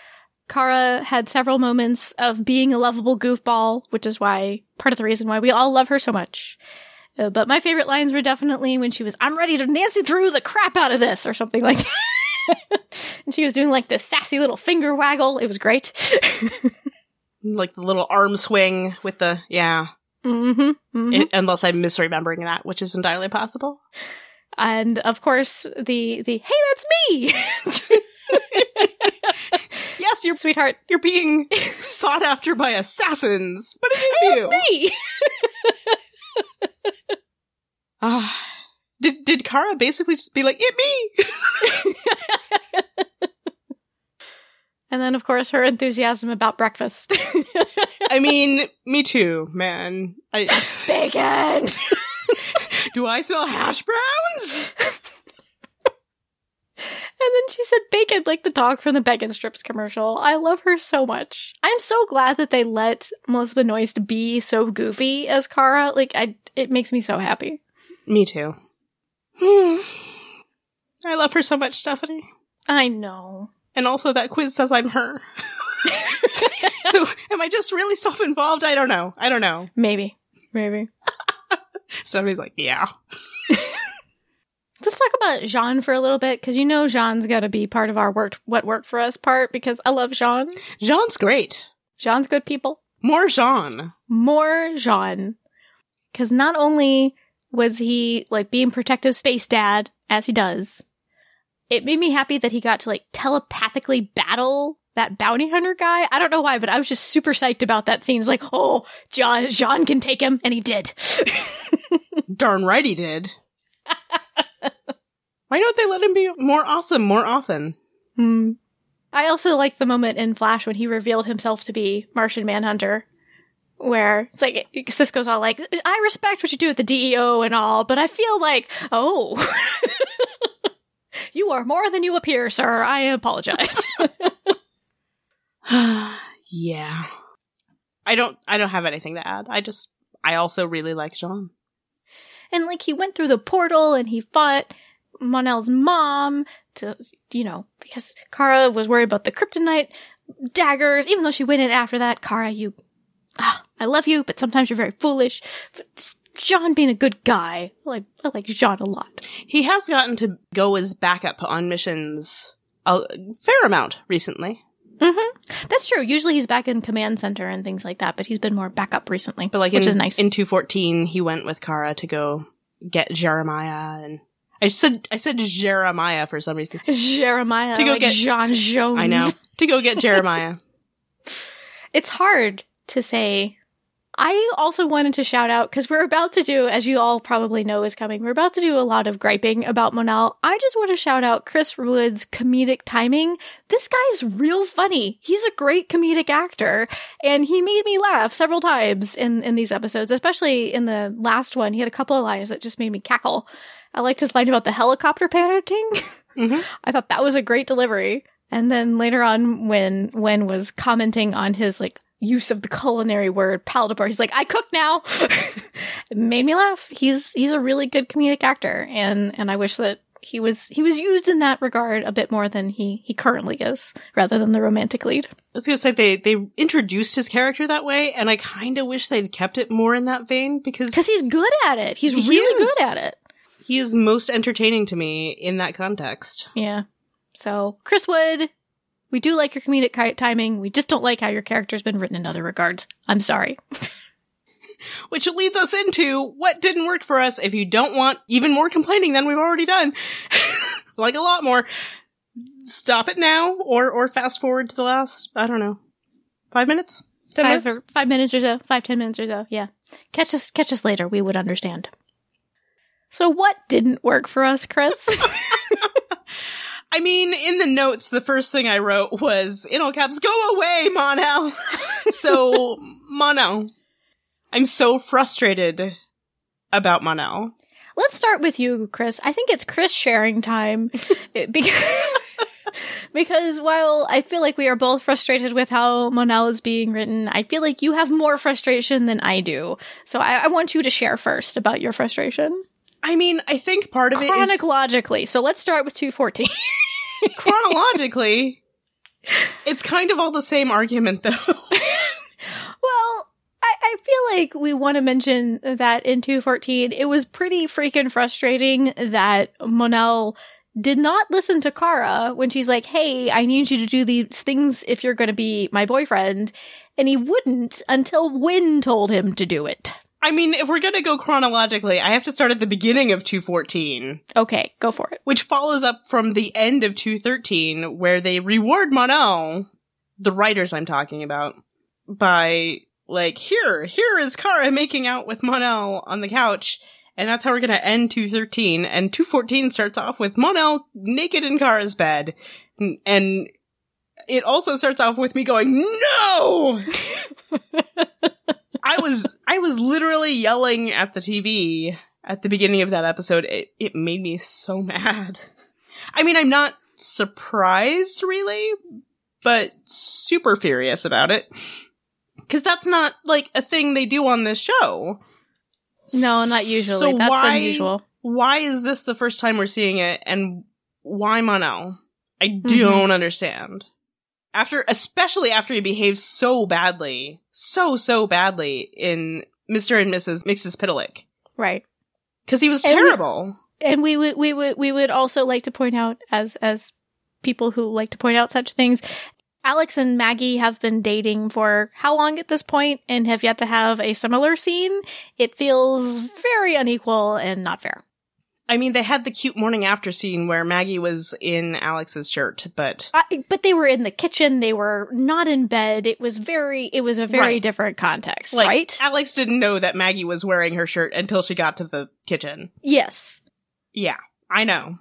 S2: Kara had several moments of being a lovable goofball, which is why part of the reason why we all love her so much. Uh, but my favorite lines were definitely when she was, I'm ready to Nancy Drew the crap out of this, or something like that. and she was doing like this sassy little finger waggle. It was great.
S1: Like the little arm swing with the, yeah.
S2: mm-hmm, mm-hmm.
S1: I- unless I'm misremembering that, which is entirely possible.
S2: and of course, the, the, hey, that's me!
S1: Yes, you're
S2: Sweetheart,
S1: you're being sought after by assassins, but it is you.
S2: me!
S1: Ah. did did Kara basically just be like, "It me"?
S2: And then, of course, her enthusiasm about breakfast.
S1: I mean, me too, man. I
S2: Bacon!
S1: do I smell hash browns?
S2: And then she said bacon like the dog from the bacon strips commercial. I love her so much. I'm so glad that they let Melissa Benoist be so goofy as Kara. Like, I, it makes me so happy.
S1: Me too. I love her so much, Stephanie.
S2: I know.
S1: And also, that quiz says I'm her. so, am I just really self-involved? I don't know. I don't know.
S2: Maybe. Maybe.
S1: Stephanie's like, yeah.
S2: Let's talk about J'onn for a little bit, because you know J'onn's got to be part of our worked, what worked for us part, because I love J'onn.
S1: J'onn's great.
S2: J'onn's good people.
S1: More J'onn.
S2: more J'onn. Because not only was he like being protective space dad, as he does, it made me happy that he got to like telepathically battle that bounty hunter guy. I don't know why, but I was just super psyched about that scene. It's like, oh, J'onn, J'onn can take him, and he did.
S1: Darn right he did. Why don't they let him be more awesome more often?
S2: Hmm. I also like the moment in Flash when he revealed himself to be Martian Manhunter, where it's like Cisco's all like, "I respect what you do at the DEO and all, but I feel like, oh, you are more than you appear, sir. I apologize."
S1: yeah. I don't I don't have anything to add. I just I also really like J'onn.
S2: and like he went through the portal and he fought Mon-El's mom to, you know, because Kara was worried about the kryptonite daggers. Even though she went in after that, Kara, you, ah, I love you, but sometimes you're very foolish. But just J'onn being a good guy, I like I like J'onn a lot.
S1: He has gotten to go as backup on missions a fair amount recently.
S2: Mm-hmm. That's true. Usually he's back in command center and things like that, but he's been more backup recently,
S1: But like
S2: which
S1: in,
S2: is nice.
S1: in 214 he went with Kara to go get Jeremiah and I said I said Jeremiah for some reason.
S2: Jeremiah
S1: To go
S2: like
S1: get-
S2: J'onn J'onzz.
S1: I know. To go get Jeremiah.
S2: it's hard to say. I also wanted to shout out because we're about to do, as you all probably know is coming, we're about to do a lot of griping about Mon-El. I just want to shout out Chris Wood's comedic timing. This guy's real funny. He's a great comedic actor, and he made me laugh several times in in these episodes, especially in the last one. He had a couple of lines that just made me cackle. I liked his line about the helicopter parenting.
S1: Mhm.
S2: I thought that was a great delivery. And then later on, when when was commenting on his like use of the culinary word palatable, he's like, "I cook now." made me laugh. He's he's a really good comedic actor, and and I wish that he was he was used in that regard a bit more than he he currently is, rather than the romantic lead.
S1: I was gonna say they they introduced his character that way, and I kind of wish they'd kept it more in that vein because
S2: Because he's good at it. He's
S1: He
S2: really
S1: is.
S2: good at it.
S1: he is most entertaining to me in that context.
S2: Yeah. So, Chris Wood, we do like your comedic ki- timing. We just don't like how your character's been written in other regards. I'm sorry.
S1: Which leads us into what didn't work for us. If you don't want even more complaining than we've already done, like a lot more, stop it now or or fast forward to the last I don't know five minutes. Ten
S2: five,
S1: minutes?
S2: or, five minutes or so, five ten minutes or so. Yeah, catch us, catch us later. We would understand. So, what didn't work for us, Kris?
S1: I mean, in the notes, the first thing I wrote was in all caps, "Go away, Mon-El." so Mon-El, I'm so frustrated about Mon-El.
S2: Let's start with you, Kris. I think it's Kris sharing time because because while I feel like we are both frustrated with how Mon-El is being written, I feel like you have more frustration than I do. So I, I want you to share first about your frustration.
S1: I mean, I think part of it is
S2: chronologically. So let's start with 214.
S1: chronologically. It's kind of all the same argument, though.
S2: well, I, I feel like we want to mention that in 214, it was pretty freaking frustrating that Mon-El did not listen to Kara when she's like, Hey, I need you to do these things if you're going to be my boyfriend. And he wouldn't until Winn told him to do it.
S1: I mean, if we're going to go chronologically, I have to start at the beginning of 214.
S2: Okay, go for it.
S1: Which follows up from the end of 213, where they reward Mon-El, the writers I'm talking about, by, like, here, here is Kara making out with Mon-El on the couch, and that's how we're gonna end 213. And 214 starts off with Mon-El naked in Kara's bed. And it also starts off with me going, no! I was, I was literally yelling at the TV at the beginning of that episode. It, it made me so mad. I mean, I'm not surprised really, but super furious about it. Cause that's not like a thing they do on this show.
S2: No, not usually. So That's why, unusual.
S1: Why is this the first time we're seeing it and why Mon-El? I mm-hmm. don't mm-hmm. understand. After, especially after he behaves so badly, so, so badly in Mr. and Mrs. Mxyzptlk.
S2: Right.
S1: Cause he was and terrible.
S2: We, and we would, we would, we would also like to point out as, as people who like to point out such things, Alex and Maggie have been dating for how long at this point and have yet to have a similar scene. It feels very unequal and not fair.
S1: I mean, they had the cute morning after scene where Maggie was in Alex's shirt, but
S2: I, but they were in the kitchen. They were not in bed. It was very, it was a very right. different context, like, right?
S1: Alex didn't know that Maggie was wearing her shirt until she got to the kitchen.
S2: Yes.
S1: Yeah, I know.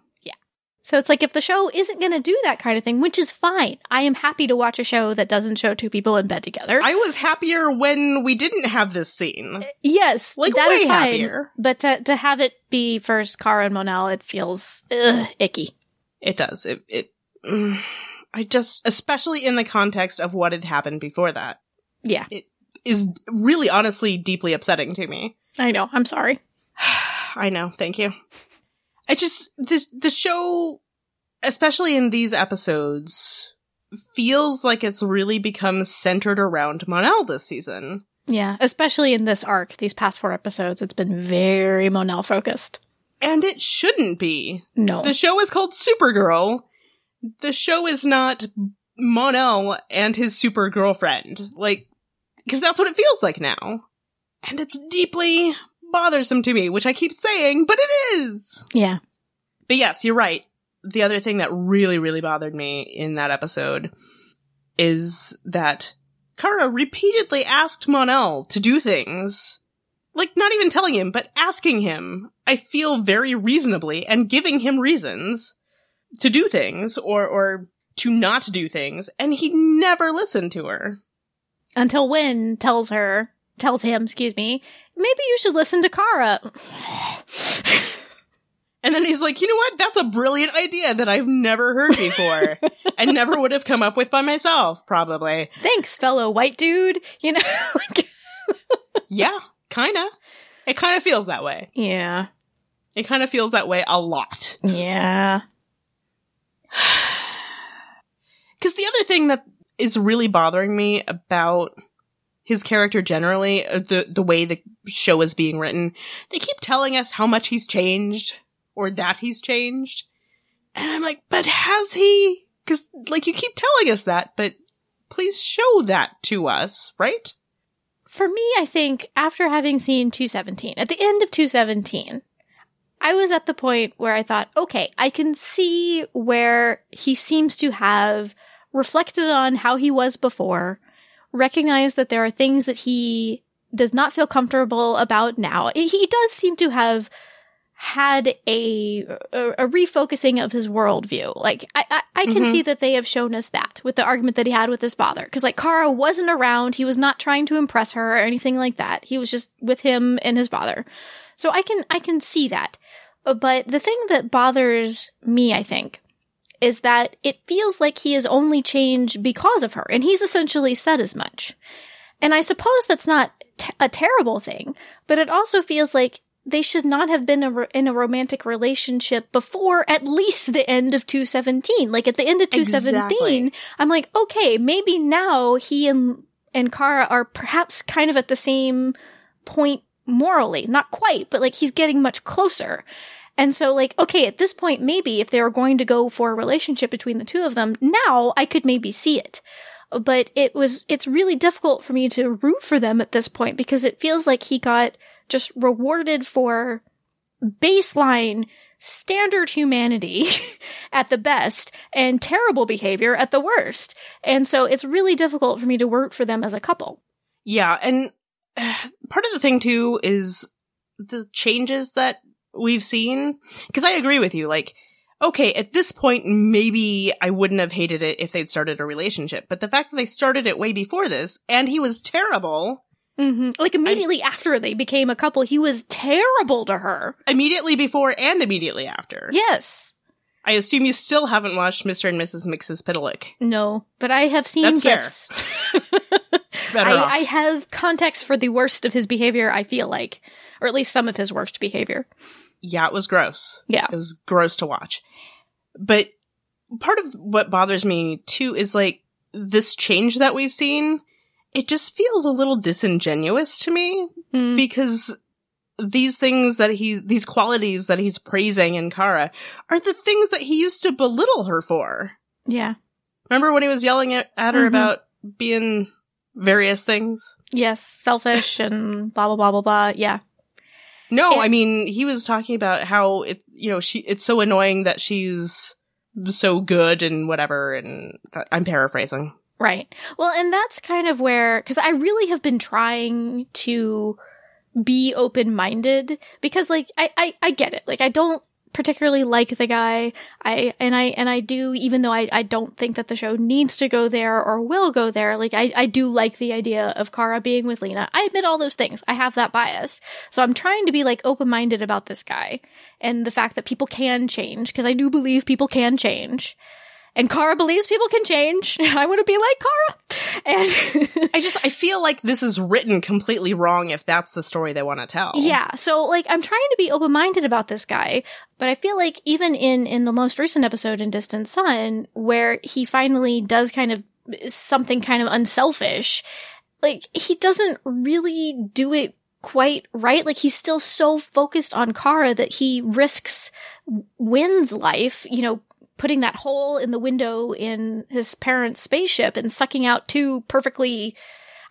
S2: So it's like if the show isn't going to do that kind of thing, which is fine. I am happy to watch a show that doesn't show two people in bed together.
S1: I was happier when we didn't have this scene. Uh,
S2: yes, like that way is fine, happier. But to to have it be first Kara and Mon-El, it feels ugh, icky.
S1: It does. It it. Mm, I just, especially in the context of what had happened before that.
S2: Yeah,
S1: it is really, honestly, deeply upsetting to me.
S2: I know. I'm sorry.
S1: I know. Thank you. I just the the show, especially in these episodes, feels like it's really become centered around Mon-El this season.
S2: Yeah, especially in this arc, these past four episodes, it's been very Mon-El focused.
S1: And it shouldn't be.
S2: No.
S1: The show is called Supergirl. The show is not Mon-El and his super girlfriend. Like, because that's what it feels like now. And it's deeply bothersome to me, which I keep saying, but it is.
S2: Yeah.
S1: But yes, you're right. The other thing that really, really bothered me in that episode is that Kara repeatedly asked Mon-El to do things. Like, not even telling him, but asking him. I feel very reasonably and giving him reasons to do things or, or to not do things. And he never listened to her.
S2: Until Winn tells her, tells him, excuse me, maybe you should listen to Kara.
S1: and then he's like, you know what? That's a brilliant idea that I've never heard before and never would have come up with by myself, probably.
S2: Thanks, fellow white dude. You know?
S1: yeah, kinda. It kind of feels that way.
S2: Yeah.
S1: It kind of feels that way a lot.
S2: Yeah.
S1: Because the other thing that is really bothering me about his character generally, uh, the the way the show is being written, they keep telling us how much he's changed or that he's changed. And I'm like, but has he? Cause like you keep telling us that, but please show that to us, right?
S2: For me, I think after having seen 217, at the end of 217, I was at the point where I thought, okay, I can see where he seems to have reflected on how he was before, recognize that there are things that he does not feel comfortable about now. He does seem to have had a, a, a refocusing of his worldview. Like I I, I can
S1: Mhm.
S2: see that they have shown us that with the argument that he had with his father. Because like Kara wasn't around, he was not trying to impress her or anything like that. He was just with him and his father. So I can I can see that. But the thing that bothers me, I think, is that it feels like he has only changed because of her, and he's essentially said as much. And I suppose that's not t- a terrible thing, but it also feels like they should not have been a in a romantic relationship before at least the end of 217. Like at the end of 217,
S1: Exactly.
S2: I'm like, okay, maybe now he and and Kara are perhaps kind of at the same point morally. Not quite, but like he's getting much closer. And so like, okay, at this point, maybe if they were going to go for a relationship between the two of them, now I could maybe see it. But it was, it's really difficult for me to root for them at this point because it feels like he got just rewarded for baseline standard humanity at the best and terrible behavior at the worst. And so it's really difficult for me to root for them as a couple.
S1: Yeah, and part of the thing too is the changes that we've seen. Because I agree with you. Like, okay, at this point, maybe I wouldn't have hated it if they'd started a relationship. But the fact that they started it way before this, and he was terrible
S2: Mm-hmm. Like immediately after they became a couple, he was terrible to her.
S1: immediately before and immediately after.
S2: Yes.
S1: I assume you still haven't watched Mr. and Mrs. Mxyzptlk.
S2: No, but I have seen
S1: That's fair. Better
S2: I,
S1: off.
S2: I have context for the worst of his behavior, I feel like. Or at least some of his worst behavior.
S1: yeah, it was gross.
S2: Yeah.
S1: It was gross to watch. But part of what bothers me too is like this change that we've seen, it just feels a little disingenuous to me
S2: Mm.
S1: because these things that he, these qualities that he's praising in Kara are the things that he used to belittle her for.
S2: Yeah.
S1: Remember when he was yelling at, at her
S2: Mhm.
S1: about being various things?
S2: Yes. Selfish and blah, blah, blah, blah, blah. Yeah.
S1: No,
S2: And-
S1: I mean, he was talking about how it, you know, she, it's so annoying that she's so good and whatever. And that, I'm paraphrasing.
S2: Right. Well, and that's kind of where, because I really have been trying to be open minded because, like, I, I, I get it. Like, I don't particularly like the guy. I, and I, and I do, even though I, I don't think that the show needs to go there or will go there, like, I, I do like the idea of Kara being with Lena. I admit all those things. I have that bias. So I'm trying to be, like, open minded about this guy and the fact that people can change because I do believe people can change. And Kara believes people can change. I want to be like Kara. And
S1: I just, I feel like this is written completely wrong if that's the story they want to tell.
S2: yeah, so like I'm trying to be open-minded about this guy, but I feel like even in in the most recent episode in Distant Sun where he finally does kind of something kind of unselfish, like he doesn't really do it quite right. Like he's still so focused on Kara that he risks Winn's life, you know, putting that hole in the window in his parents' spaceship and sucking out two perfectly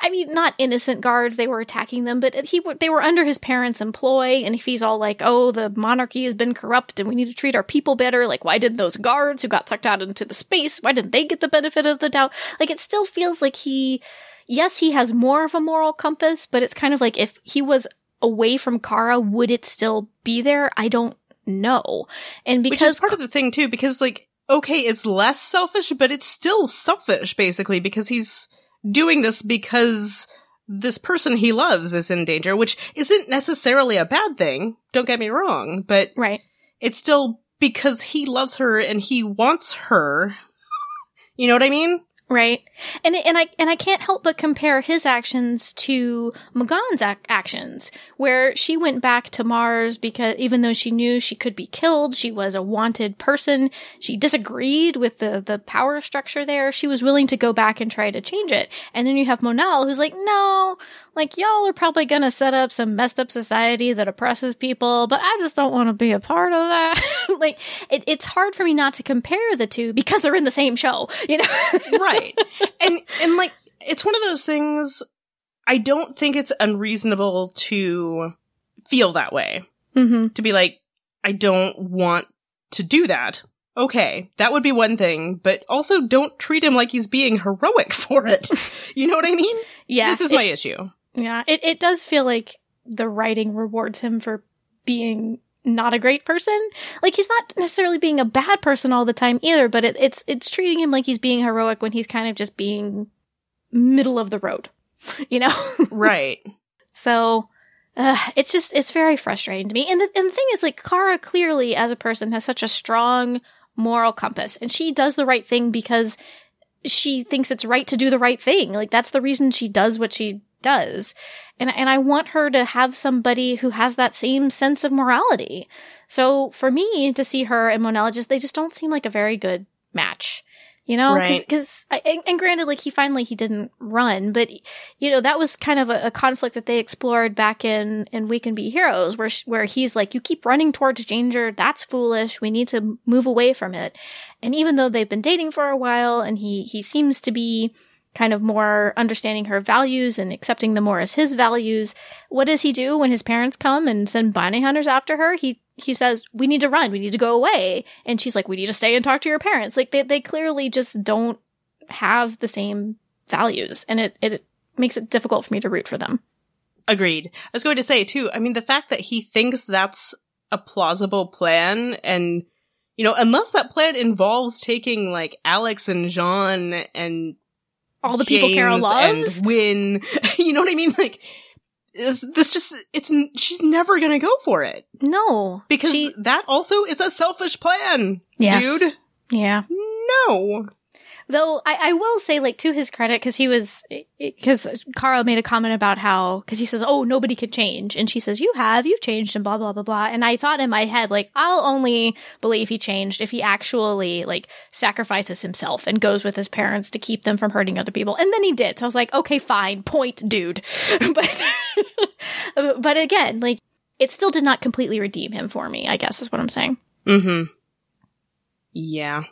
S2: I mean, not innocent guards. They were attacking them, but he they were under his parents' employ. And if he's all like, "Oh, the monarchy has been corrupt, and we need to treat our people better," like, why didn't those guards who got sucked out into the space? Why didn't they get the benefit of the doubt? Like, it still feels like he, yes, he has more of a moral compass, but it's kind of like if he was away from Kara, would it still be there? I don't know. And
S1: Which
S2: because
S1: is part of the thing too, because like, okay, it's less selfish, but it's still selfish basically because he's doing this because this person he loves is in danger, which isn't necessarily a bad thing. Don't get me wrong, but
S2: right,
S1: it's still because he loves her and he wants her. You know what I mean?
S2: Right. And and I and I can't help but compare his actions to M'gann's ac- actions, where she went back to Mars because even though she knew she could be killed, she was a wanted person. She disagreed with the the power structure there. She was willing to go back and try to change it. And then you have Mon-El, who's like, no, like y'all are probably gonna set up some messed up society that oppresses people, but I just don't want to be a part of that. like it, it's hard for me not to compare the two because they're in the same show, you know.
S1: right. And and like it's one of those things I don't think it's unreasonable to feel that way.
S2: Mm-hmm.
S1: To be like I don't want to do that. Okay, that would be one thing, but also don't treat him like he's being heroic for it. you know what I mean?
S2: Yeah.
S1: this is
S2: it-
S1: my issue.
S2: Yeah, it, it does feel like the writing rewards him for being not a great person. Like he's not necessarily being a bad person all the time either, but it, it's it's treating him like he's being heroic when he's kind of just being middle of the road, you know?
S1: right.
S2: So uh, it's just it's very frustrating to me. And the and the thing is, like Kara clearly as a person has such a strong moral compass, and she does the right thing because she thinks it's right to do the right thing. Like that's the reason she does what she does. And and I want her to have somebody who has that same sense of morality. So for me to see her and Monella just they just don't seem like a very good match you know
S1: Right.
S2: because and, and granted like he finally he didn't run but you know that was kind of a, a conflict that they explored back in in we can be heroes where sh- where he's like you keep running towards danger. That's foolish. We need to move away from it. And even though they've been dating for a while and he he seems to be kind of more understanding her values and accepting them more as his values what does he do when his parents come and send bounty hunters after her? He he says we need to run. We need to go away. And she's like we need to stay and talk to your parents. Like they, they clearly just don't have the same values and it, it makes it difficult for me to root for them.
S1: Agreed. I was going to say too, I mean, the fact that he thinks that's a plausible plan and, you know, unless that plan involves taking like Alex and J'onn and
S2: all the people Kara loves
S1: and Winn, you know what I mean? Like, is this just, it's, she's never gonna go for it.
S2: no
S1: Because
S2: she,
S1: that also is a selfish plan,
S2: Yes.
S1: dude.
S2: yeah
S1: No.
S2: Though I, I will say, like to his credit, because he was, because Carl made a comment about how, because he says, "Oh, nobody could change," and she says, "You have, you changed," and blah blah blah blah. And I thought in my head, like, I'll only believe he changed if he actually like sacrifices himself and goes with his parents to keep them from hurting other people. And then he did. So I was like, okay, fine, point, dude. but, but again, like, it still did not completely redeem him for me. I guess is what I'm saying.
S1: Mm-hmm. Yeah.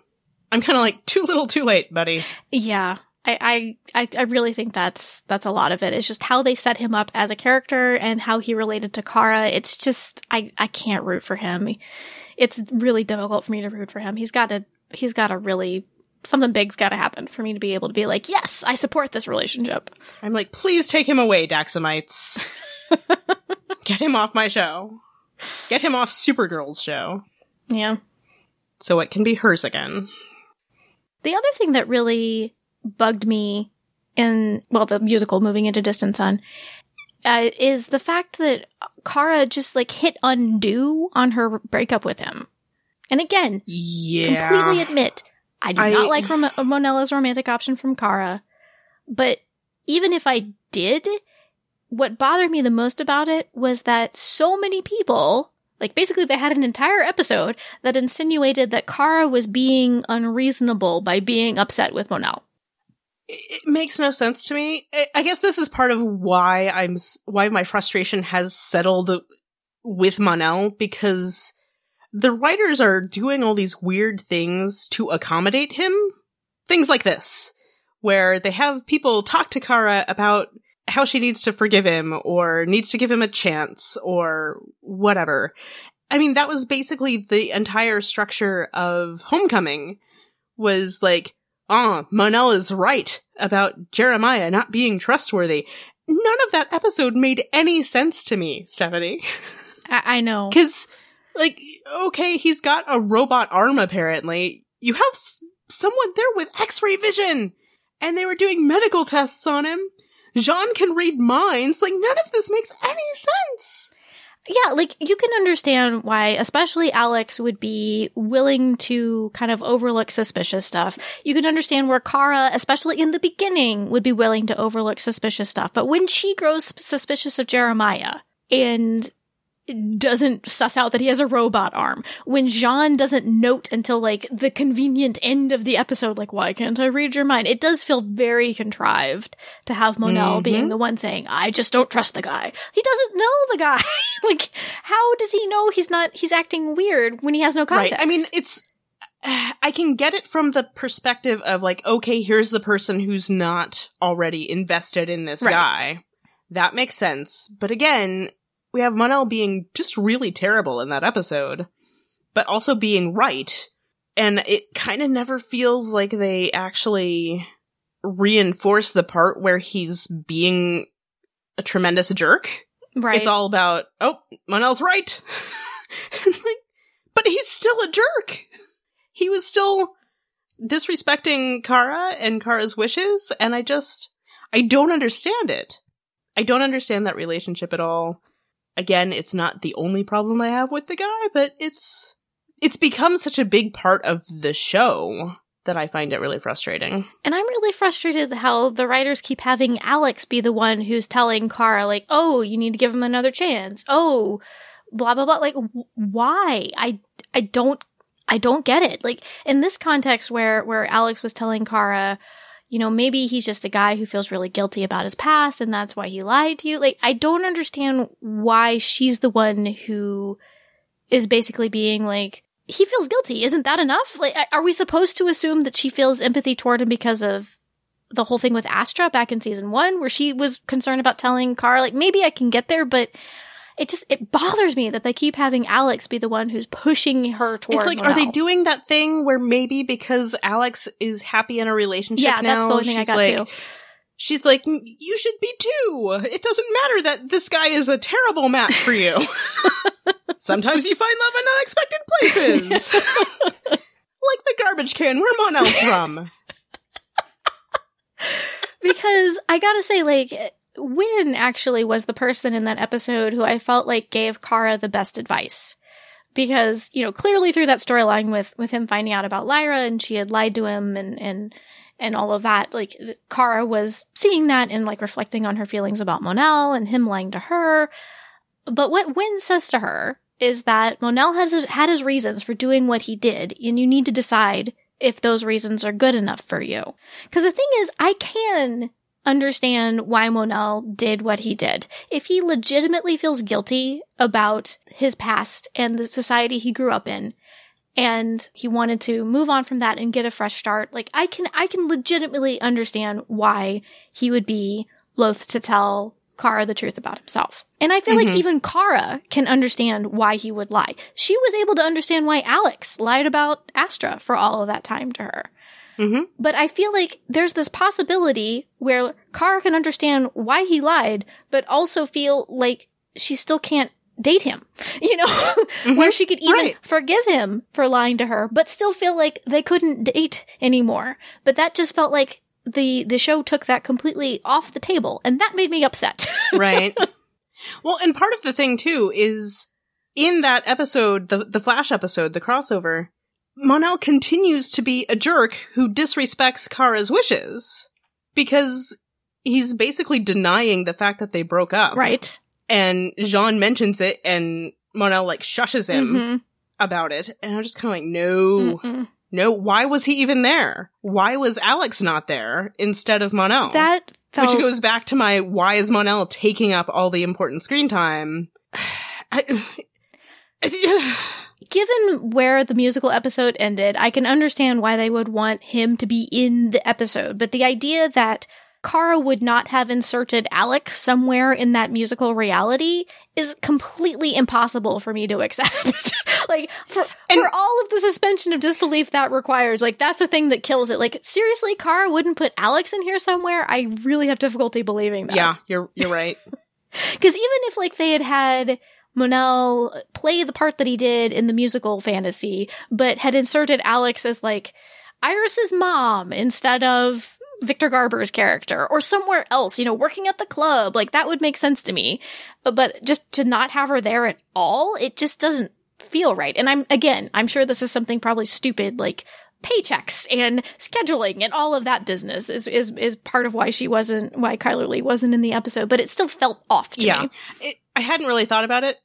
S1: I'm kind of like, too little, too late, buddy.
S2: Yeah. I, I, I- really think that's, that's a lot of it. It's just how they set him up as a character and how he related to Kara. It's just, I, I can't root for him. It's really difficult for me to root for him. He's got to, he's got to really, something big's got to happen for me to be able to be like, yes, I support this relationship.
S1: I'm like, please take him away, Daxamites. Get him off my show. Get him off Supergirl's show.
S2: Yeah.
S1: So it can be hers again.
S2: The other thing that really bugged me in, well, the musical moving into Distant Sun uh, is the fact that Kara just like hit undo on her breakup with him. And again,
S1: Yeah.
S2: completely admit, I do
S1: I-
S2: not like Rom- Monella's romantic option from Kara. But even if I did, what bothered me the most about it was that so many people, like basically they had an entire episode that insinuated that Kara was being unreasonable by being upset with Mon-El.
S1: it makes no sense to me. I- guess this is part of why I'm why my frustration has settled with Mon-El because the writers are doing all these weird things to accommodate him. Things like this, where they have people talk to Kara about how she needs to forgive him or needs to give him a chance or whatever. I mean, that was basically the entire structure of Homecoming was like, ah, Mon-El is right about Jeremiah not being trustworthy. None of that episode made any sense to me, Stephanie.
S2: I, I know.
S1: Cause, like, okay, he's got a robot arm apparently. You have s- someone there with x-ray vision! And they were doing medical tests on him. J'onn can read minds. Like, none of this makes any sense.
S2: Yeah, like you can understand why, especially Alex would be willing to kind of overlook suspicious stuff. You can understand where Kara, especially in the beginning, would be willing to overlook suspicious stuff. But when she grows suspicious of Jeremiah and doesn't suss out that he has a robot arm, when J'onn doesn't note until like the convenient end of the episode, like, why can't I read your mind? It does feel very contrived to have Mon-El
S1: Mhm.
S2: being the one saying, I just don't trust the guy. He doesn't know the guy. like, how does he know he's not, he's acting weird when he has no context?
S1: Right. I mean, it's, I can get it from the perspective of like, okay, here's the person who's not already invested in this
S2: Right.
S1: guy. That makes sense. But again, we have Mon-El being just really terrible in that episode, but also being right. And it kind of never feels like they actually reinforce the part where he's being a tremendous jerk.
S2: right.
S1: It's all about, oh, Mon-El's right. Like, but he's still a jerk. He was still disrespecting Kara and Kara's wishes, and I just I don't understand it. I don't understand that relationship at all. Again, it's not the only problem I have with the guy, but it's it's become such a big part of the show that I find it really frustrating.
S2: And I'm really frustrated how the writers keep having Alex be the one who's telling Kara, like, oh, you need to give him another chance. Oh, blah, blah, blah. Like, why? I, I don't, I don't get it. Like, in this context where, where Alex was telling Kara, you know, maybe he's just a guy who feels really guilty about his past and that's why he lied to you. Like, I don't understand why she's the one who is basically being like, he feels guilty. Isn't that enough? Like, are we supposed to assume that she feels empathy toward him because of the whole thing with Astra back in season one, where she was concerned about telling Kara, like, maybe I can get there, but it just, it bothers me that they keep having Alex be the one who's pushing her toward
S1: It's like, are they doing that thing where maybe because Alex is happy in a relationship
S2: Yeah,
S1: now,
S2: that's the only thing I got
S1: like,
S2: too.
S1: she's like, "Mm, you should be too. It doesn't matter that this guy is a terrible match for you. Sometimes you find love in unexpected places. like the garbage can where Mon-El's from.
S2: because I gotta say, like, Winn actually was the person in that episode who I felt like gave Kara the best advice. Because, you know, clearly through that storyline with, with him finding out about Lyra and she had lied to him and, and, and all of that, like, Kara was seeing that and, like, reflecting on her feelings about Mon-El and him lying to her. But what Winn says to her is that Mon-El has had his reasons for doing what he did, and you need to decide if those reasons are good enough for you. Because the thing is, I can understand why Mon-El did what he did. If he legitimately feels guilty about his past and the society he grew up in, and he wanted to move on from that and get a fresh start, like I can, I can legitimately understand why he would be loath to tell Kara the truth about himself. And I feel like mm-hmm. even Kara can understand why he would lie. She was able to understand why Alex lied about Astra for all of that time to her.
S1: Hmm
S2: But I feel like there's this possibility where Kara can understand why he lied, but also feel like she still can't date him. You know, where she could even
S1: Right.
S2: forgive him for lying to her, but still feel like they couldn't date anymore. But that just felt like the the show took that completely off the table, and that made me upset.
S1: right? well, and part of the thing too is in that episode, the the Flash episode, the crossover, Mon-El continues to be a jerk who disrespects Kara's wishes because he's basically denying the fact that they broke up.
S2: right.
S1: And J'onn mentions it and Mon-El like shushes him
S2: Mhm.
S1: about it. And I'm just kind of like, no,
S2: Mm-mm.
S1: no, why was he even there? Why was Alex not there instead of Mon-El?
S2: That felt
S1: Which goes back to my why is Mon-El taking up all the important screen time? I,
S2: given where the musical episode ended, I can understand why they would want him to be in the episode, but the idea that Kara would not have inserted Alex somewhere in that musical reality is completely impossible for me to accept. like for
S1: And-
S2: for all of the suspension of disbelief that requires, like that's the thing that kills it. Like seriously, Kara wouldn't put Alex in here somewhere. I really have difficulty believing that.
S1: yeah, you're you're right.
S2: Because even if like they had had Mon-El play the part that he did in the musical fantasy, but had inserted Alex as like Iris's mom instead of Victor Garber's character or somewhere else, you know, working at the club, like that would make sense to me. But just to not have her there at all, it just doesn't feel right. And I'm again, I'm sure this is something probably stupid like paychecks and scheduling and all of that business is is is part of why she wasn't why Chyler Leigh wasn't in the episode, but it still felt off to
S1: yeah,
S2: me.
S1: it, I hadn't really thought about it,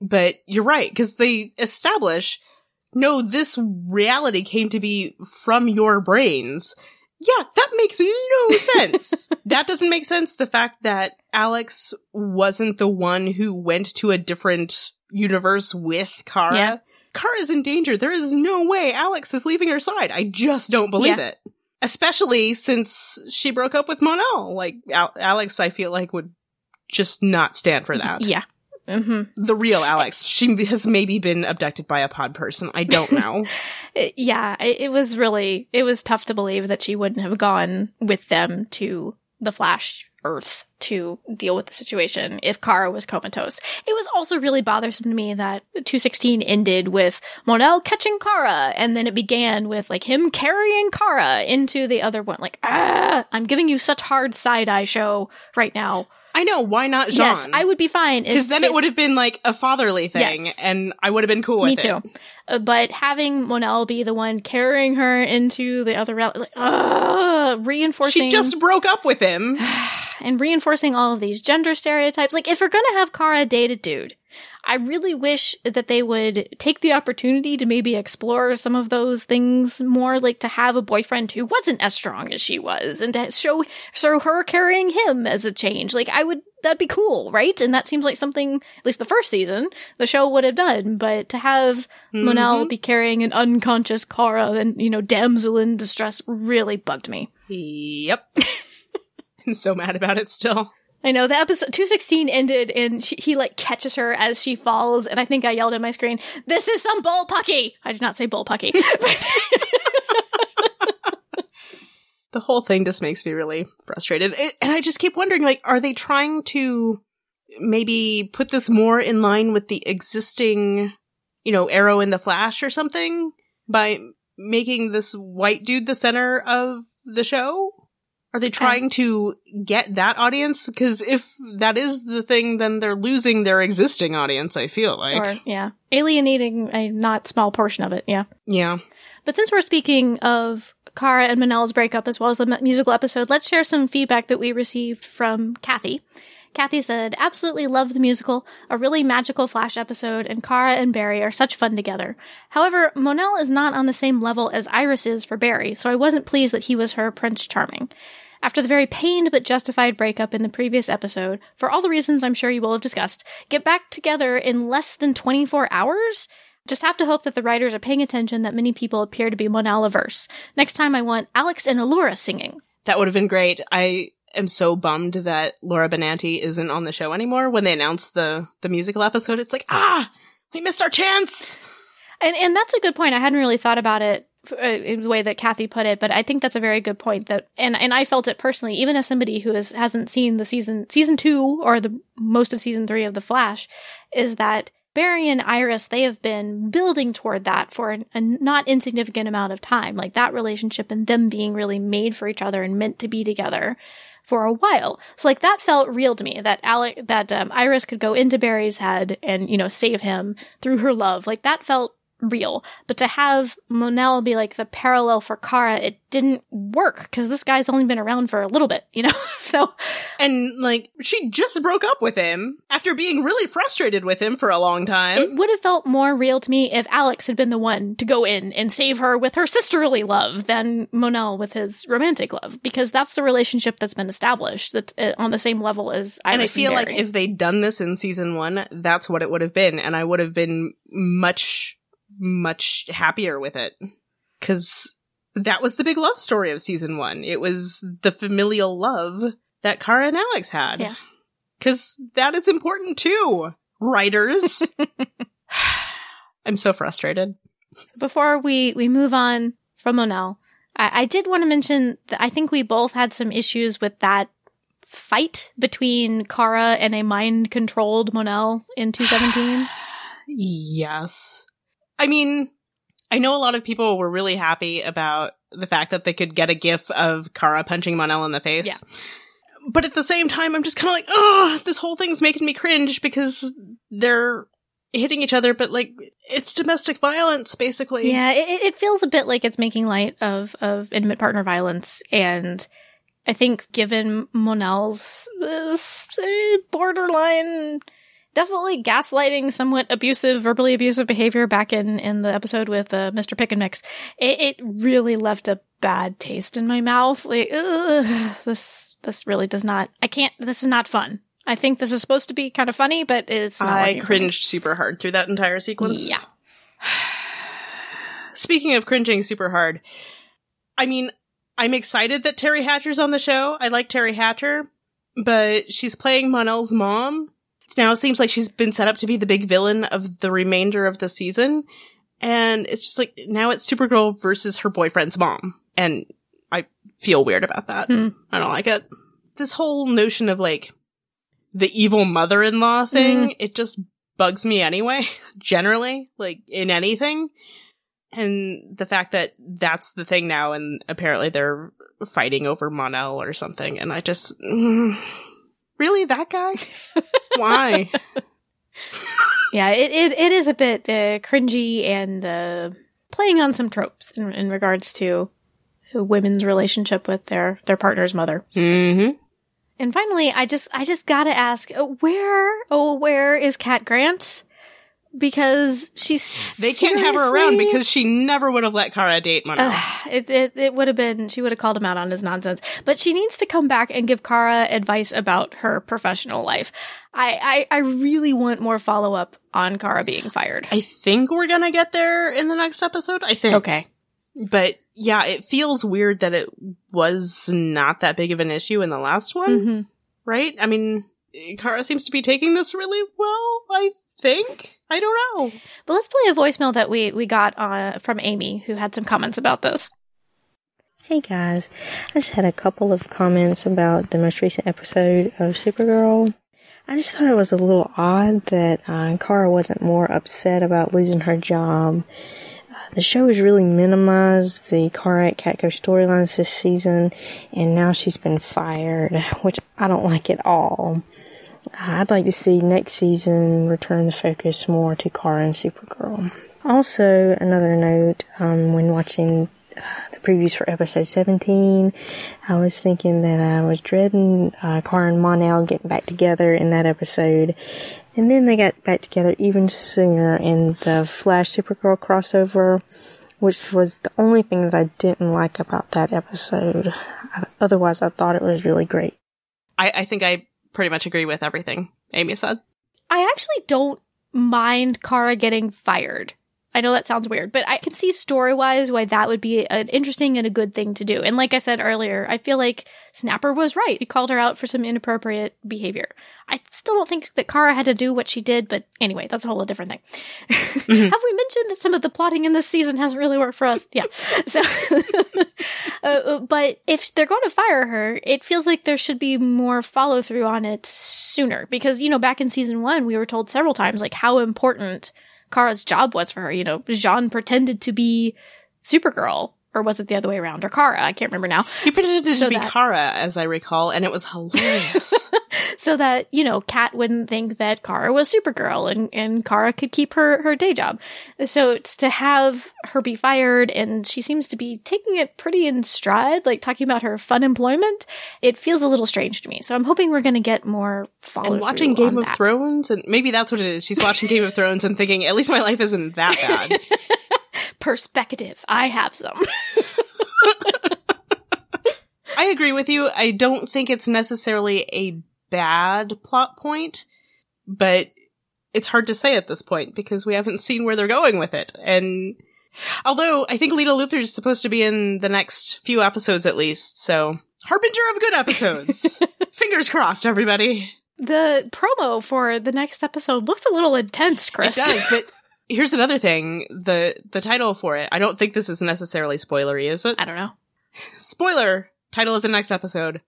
S1: but you're right because they establish no, this reality came to be from your brains. Yeah, that makes no sense. that doesn't make sense. The fact that Alex wasn't the one who went to a different universe with Kara.
S2: Yeah.
S1: Kara's in danger. There is no way Alex is leaving her side. I just don't believe
S2: Yeah.
S1: it. Especially since she broke up with Mon-El. Like, Al- Alex, I feel like would just not stand for that.
S2: Yeah. hmm
S1: The real Alex. She has maybe been abducted by a pod person. I don't know.
S2: yeah, it, it was really it was tough to believe that she wouldn't have gone with them to the Flash Earth to deal with the situation if Kara was comatose. It was also really bothersome to me that 216 ended with Mon-El catching Kara and then it began with like him carrying Kara into the other one. Like, ah, I'm giving you such hard side eye show right now.
S1: I know. Why not J'onn?
S2: Yes, I would be fine.
S1: Because then
S2: if-
S1: it would have been like a fatherly thing,
S2: Yes.
S1: and I would have been cool with
S2: Me
S1: it.
S2: too. Uh, but having Mon-El be the one carrying her into the other reality, like, ugh, reinforcing
S1: She just broke up with him.
S2: and reinforcing all of these gender stereotypes. Like, if we're gonna have Kara date a dude, I really wish that they would take the opportunity to maybe explore some of those things more, like to have a boyfriend who wasn't as strong as she was, and to show show her carrying him as a change. Like, I would. That'd be cool, right? And that seems like something, at least the first season, the show would have done. But to have mm-hmm. Mon-El be carrying an unconscious Kara and, you know, damsel in distress really bugged me.
S1: Yep. I'm so mad about it still.
S2: I know the episode 216 ended and she, he like catches her as she falls and I think I yelled at my screen, "This is some bullpucky." I did not say bullpucky. but
S1: The whole thing just makes me really frustrated. It- and I just keep wondering, like, are they trying to maybe put this more in line with the existing, you know, Arrow in the Flash or something by making this white dude the center of the show? Are they trying to get that audience? Because if that is the thing, then they're losing their existing audience, I feel like.
S2: or yeah, alienating a not small portion of it, yeah.
S1: yeah.
S2: But since we're speaking of Kara and Mon-El's breakup as well as the musical episode, let's share some feedback that we received from Kathy. Kathy said, absolutely love the musical, a really magical Flash episode, and Kara and Barry are such fun together. However, Mon-El is not on the same level as Iris is for Barry, so I wasn't pleased that he was her Prince Charming. After the very pained but justified breakup in the previous episode, for all the reasons I'm sure you will have discussed, get back together in less than 24 hours? Just have to hope that the writers are paying attention that many people appear to be Mon-El averse. Next time I want Alex and Alura singing.
S1: That would have been great. I am so bummed that Laura Benanti isn't on the show anymore. When they announced the the musical episode, it's like, ah, we missed our chance.
S2: And and that's a good point. I hadn't really thought about it in the way that Kathy put it, but I think that's a very good point. That and and I felt it personally, even as somebody who has hasn't seen the season season two or the most of season three of The Flash, is that Barry and Iris they have been building toward that for an, a not insignificant amount of time, like that relationship and them being really made for each other and meant to be together for a while. So like that felt real to me that Alec that um, Iris could go into Barry's head and you know save him through her love. Like that felt real. But to have Mon-El be like the parallel for Kara, it didn't work because this guy's only been around for a little bit, you know? so
S1: And like, she just broke up with him after being really frustrated with him for a long time.
S2: it would have felt more real to me if Alex had been the one to go in and save her with her sisterly love than Mon-El with his romantic love because that's the relationship that's been established that's uh, on the same level as Iris
S1: and I feel like if they'd done this in season one, that's what it would have been. And I would have been much, much happier with it. Cause that was the big love story of season one. It was the familial love that Kara and Alex had.
S2: Yeah.
S1: Cause that is important too, writers. I'm so frustrated.
S2: Before we we move on from Mon-El, I, I did want to mention that I think we both had some issues with that fight between Kara and a mind controlled Mon-El in 217.
S1: Yes. I mean, I know a lot of people were really happy about the fact that they could get a gif of Kara punching Mon-El in the face.
S2: Yeah.
S1: But at the same time, I'm just kind of like, oh, this whole thing's making me cringe because they're hitting each other, but like, it's domestic violence, basically.
S2: yeah, it, it- feels a bit like it's making light of of intimate partner violence, and I think given Mon-El's uh, borderline. Definitely gaslighting, somewhat abusive, verbally abusive behavior back in, in the episode with uh, Mr. Pick and Mix. It, it really left a bad taste in my mouth. Like, ugh, this this really does not. I can't. This is not fun. I think this is supposed to be kind of funny, but it's not.
S1: I
S2: working for me.
S1: cringed super hard through that entire sequence.
S2: Yeah.
S1: Speaking of cringing super hard, I mean, I'm excited that Teri Hatcher's on the show. I like Terry Hatcher, but she's playing Mon-El's mom. It now seems like she's been set up to be the big villain of the remainder of the season. And it's just like, now it's Supergirl versus her boyfriend's mom. And I feel weird about that.
S2: Hmm.
S1: I don't like it. this whole notion of like the evil mother-in-law thing, it just bugs me anyway, generally, like in anything. And the fact that that's the thing now and apparently they're fighting over Mon-El or something and I just mm, really that guy? Why?
S2: Yeah, it, it, it is a bit uh, cringy and uh, playing on some tropes in, in regards to women's relationship with their, their partner's mother.
S1: Mhm.
S2: And finally, I just I just gotta ask, where oh where is Cat Grant? Because she's
S1: They can't have her around because she never would have let Kara date Mon-El.
S2: Ugh, it it, it would have been she would have called him out on his nonsense. But she needs to come back and give Kara advice about her professional life. I I, I really want more follow up on Kara being fired.
S1: I think we're gonna get there in the next episode. I think.
S2: Okay.
S1: But yeah, it feels weird that it was not that big of an issue in the last one,
S2: hmm
S1: right? I mean, Kara seems to be taking this really well, I think. I don't know.
S2: But let's play a voicemail that we we got uh, from Amy who had some comments about this.
S4: Hey guys, I just had a couple of comments about the most recent episode of Supergirl. I just thought it was a little odd that uh, Kara wasn't more upset about losing her job. The show has really minimized the Kara at Catco storylines this season, and now she's been fired, which I don't like at all. I'd like to see next season return the focus more to Kara and Supergirl. Also, another note, um, when watching uh, the previews for episode 17, I was thinking that I was dreading uh, Kara and Mon-El getting back together in that episode. And then they got back together even sooner in the Flash Supergirl crossover, which was the only thing that I didn't like about that episode. Uh, Otherwise, I thought it was really great.
S1: I, I think I pretty much agree with everything Amy said.
S2: I actually don't mind Kara getting fired. I know that sounds weird, but I can see story wise why that would be an interesting and a good thing to do. And like I said earlier, I feel like Snapper was right. He called her out for some inappropriate behavior. I still don't think that Kara had to do what she did, but anyway, that's a whole different thing. Have we mentioned that some of the plotting in this season hasn't really worked for us? Yeah. So, uh, but if they're going to fire her, it feels like there should be more follow through on it sooner because, you know, back in season one, we were told several times like how important Kara's job was for her. You know, J'onn pretended to be Supergirl. Or was it the other way around? Or Kara? I can't remember now.
S1: He pretended
S2: So
S1: to be
S2: that-
S1: Kara, as I recall, and it was hilarious.
S2: so that you know Cat wouldn't think that Kara was Supergirl and and Kara could keep her her day job. So it's to have her be fired and she seems to be taking it pretty in stride, like talking about her fun employment. It feels a little strange to me. So I'm hoping we're going to get more follow
S1: and watching Game of
S2: that.
S1: Thrones, and maybe that's what it is. She's watching Game of Thrones and thinking, at least my life isn't that bad.
S2: perspective. I have some.
S1: I agree with you. I don't think it's necessarily a bad plot point, but it's hard to say at this point because we haven't seen where they're going with it. And although I think Lena Luthor is supposed to be in the next few episodes at least, so harbinger of good episodes. Fingers crossed, everybody.
S2: the promo for the next episode looks a little intense, Kris.
S1: It does, but here's another thing: the the title for it. I don't think this is necessarily spoilery, is it?
S2: I don't know.
S1: Spoiler: title of the next episode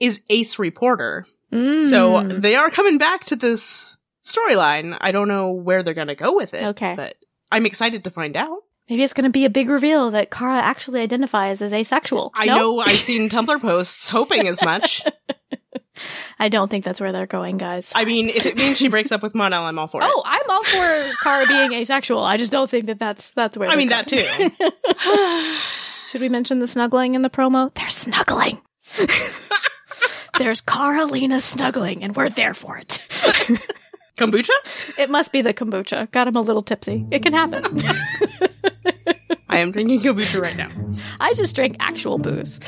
S1: is Ace Reporter.
S2: Mm.
S1: So they are coming back to this storyline. I don't know where they're going to go with it.
S2: Okay.
S1: But I'm excited to find out.
S2: maybe it's going to be a big reveal that Kara actually identifies as asexual.
S1: I
S2: No?
S1: know I've seen Tumblr posts hoping as much.
S2: I don't think that's where they're going, guys.
S1: I mean, if it means she breaks up with Mon-El, I'm all for it.
S2: oh, I'm all for Kara being asexual. I just don't think that that's that's where.
S1: I mean,
S2: they're
S1: that too.
S2: Should we mention the snuggling in the promo? They're snuggling. There's Carolina snuggling, and we're there for it.
S1: Kombucha?
S2: it must be the kombucha. Got him a little tipsy. It can happen.
S1: I am drinking kombucha right now.
S2: I just drank actual booze.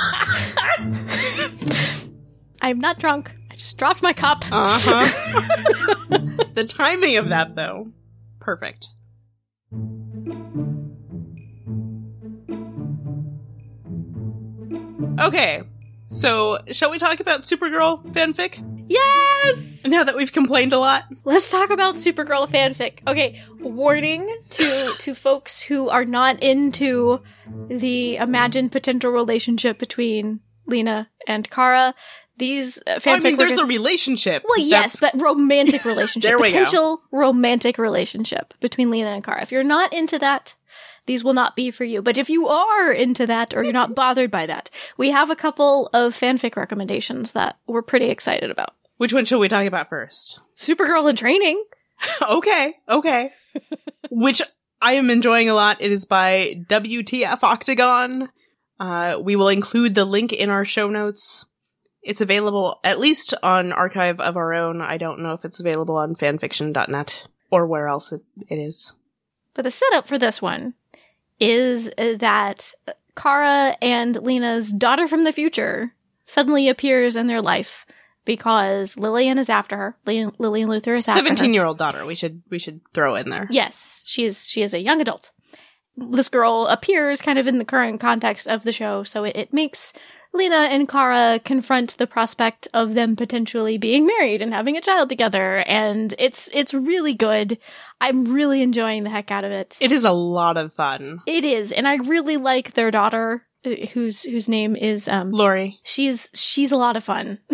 S2: I'm not drunk. I just dropped my cup.
S1: Uh huh. the timing of that, though, perfect. Okay, so shall we talk about Supergirl fanfic?
S2: Yes! Yes!
S1: Now that we've complained a lot.
S2: Let's talk about Supergirl fanfic. Okay, warning to to folks who are not into the imagined potential relationship between Lena and Kara. These uh, fanfic.
S1: Well, I mean, there's a relationship.
S2: well, yes,
S1: That's-
S2: but romantic relationship,
S1: There we go.
S2: potential romantic relationship between Lena and Kara. If you're not into that, these will not be for you. But if you are into that, or you're not bothered by that, we have a couple of fanfic recommendations that we're pretty excited about.
S1: Which one shall we talk about first?
S2: Supergirl in training.
S1: okay, okay. Which I am enjoying a lot. It is by WTF Octagon. Uh, we will include the link in our show notes. It's available at least on Archive of Our Own. I don't know if it's available on fanfiction.net or where else it, it is.
S2: But the setup for this one is that Kara and Lena's daughter from the future suddenly appears in their life because Lillian is after her. Lillian, Lillian Luthor is after her.
S1: Seventeen year old daughter. We should we should throw in there.
S2: Yes, she is. She is a young adult. This girl appears kind of in the current context of the show, so it, it makes Lena and Kara confront the prospect of them potentially being married and having a child together, and it's it's really good. I'm really enjoying the heck out of it.
S1: It is a lot of fun.
S2: It is, and I really like their daughter, uh, whose whose name is um.
S1: Lori.
S2: She's she's a lot of fun.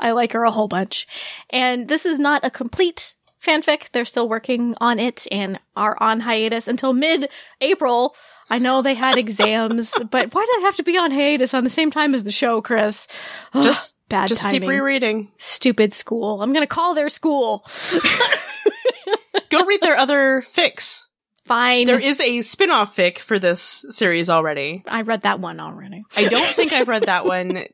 S2: I like her a whole bunch, and this is not a complete fanfic. They're still working on it and are on hiatus until mid April. I know they had exams, but why do they have to be on hiatus on the same time as the show, Kris? Ugh,
S1: Just
S2: bad
S1: just
S2: timing.
S1: keep rereading.
S2: Stupid school. I'm gonna call their school.
S1: Go read their other fics.
S2: Fine.
S1: There is a spin-off fic for this series already.
S2: I read that one already.
S1: I don't think I've read that one.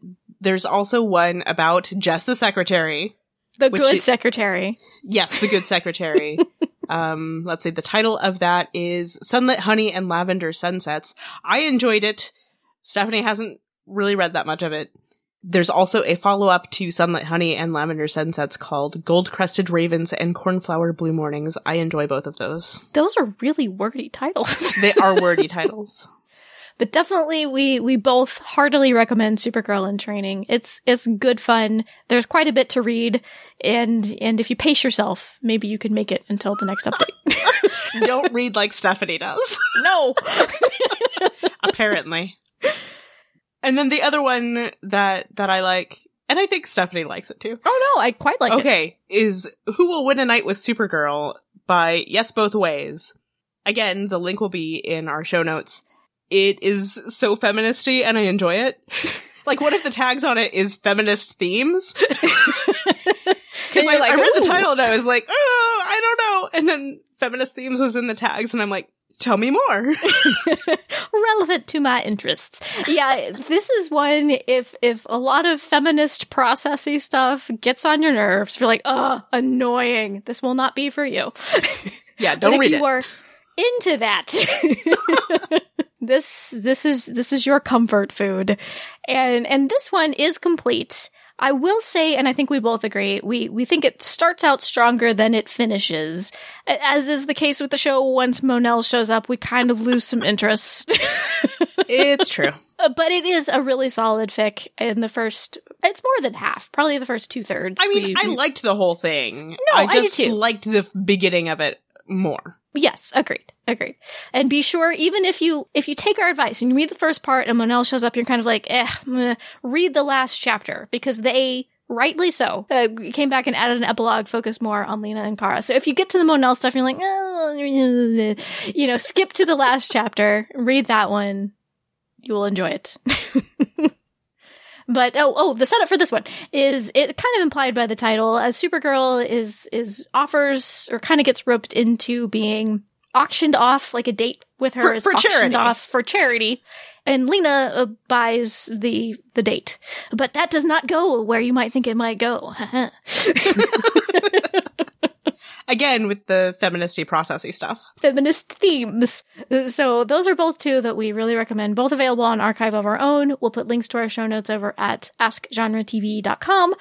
S1: There's also one about Jess the secretary.
S2: The good secretary.
S1: Yes, the good secretary. um, let's see. The title of that is Sunlit Honey and Lavender Sunsets. I enjoyed it. Stephanie hasn't really read that much of it. There's also a follow-up to Sunlit Honey and Lavender Sunsets called Gold Crested Ravens and Cornflower Blue Mornings. I enjoy both of those.
S2: Those are really wordy titles.
S1: They are wordy titles.
S2: But definitely we we both heartily recommend Supergirl in training. It's it's good fun. There's quite a bit to read and and if you pace yourself, maybe you can make it until the next update.
S1: Don't read like Stephanie does.
S2: no.
S1: apparently. And then the other one that that I like, and I think Stephanie likes it too.
S2: Oh no, I quite like it.
S1: okay, is Who Will Win a Night with Supergirl by Yes Both Ways. Again, the link will be in our show notes. It is so feministy and I enjoy it. like one of the tags on it is feminist themes. Because I,
S2: like,
S1: I read the title and I was like, oh, I don't know. And then feminist themes was in the tags and I'm like, tell me more.
S2: relevant to my interests. Yeah, this is one if if a lot of feminist processy stuff gets on your nerves, you're like, oh, annoying. This will not be for you.
S1: yeah,
S2: But
S1: don't
S2: if
S1: read
S2: you
S1: it.
S2: are into that, this this is this is your comfort food, and and this one is complete. I will say, and I think we both agree, we we think it starts out stronger than it finishes. As is the case with the show, once Mon-El shows up, we kind of lose some interest.
S1: it's true.
S2: Uh, but it is a really solid fic in the first. It's more than half, probably the first two thirds.
S1: I mean,
S2: We-
S1: I liked the whole thing.
S2: No,
S1: I
S2: I
S1: just
S2: too.
S1: liked the beginning of it more.
S2: Yes, agreed, agreed. And be sure, even if you if you take our advice and you read the first part and Mon-El shows up, you're kind of like, eh, meh, read the last chapter because they rightly so uh, came back and added an epilogue focused more on Lena and Kara. So if you get to the Mon-El stuff, you're like, oh, you know, skip to the last chapter, read that one, you will enjoy it. But oh oh the setup for this one is it kind of implied by the title as Supergirl is is offers or kind of gets roped into being auctioned off like a date with her
S1: For-
S2: is
S1: for
S2: auctioned
S1: charity.
S2: off for charity. And Lena uh, buys the the date. But that does not go where you might think it might go
S1: Again, with the feministy processy stuff.
S2: feminist themes. So those are both two that we really recommend, both available on Archive of Our Own. We'll put links to our show notes over at askgenretv.com.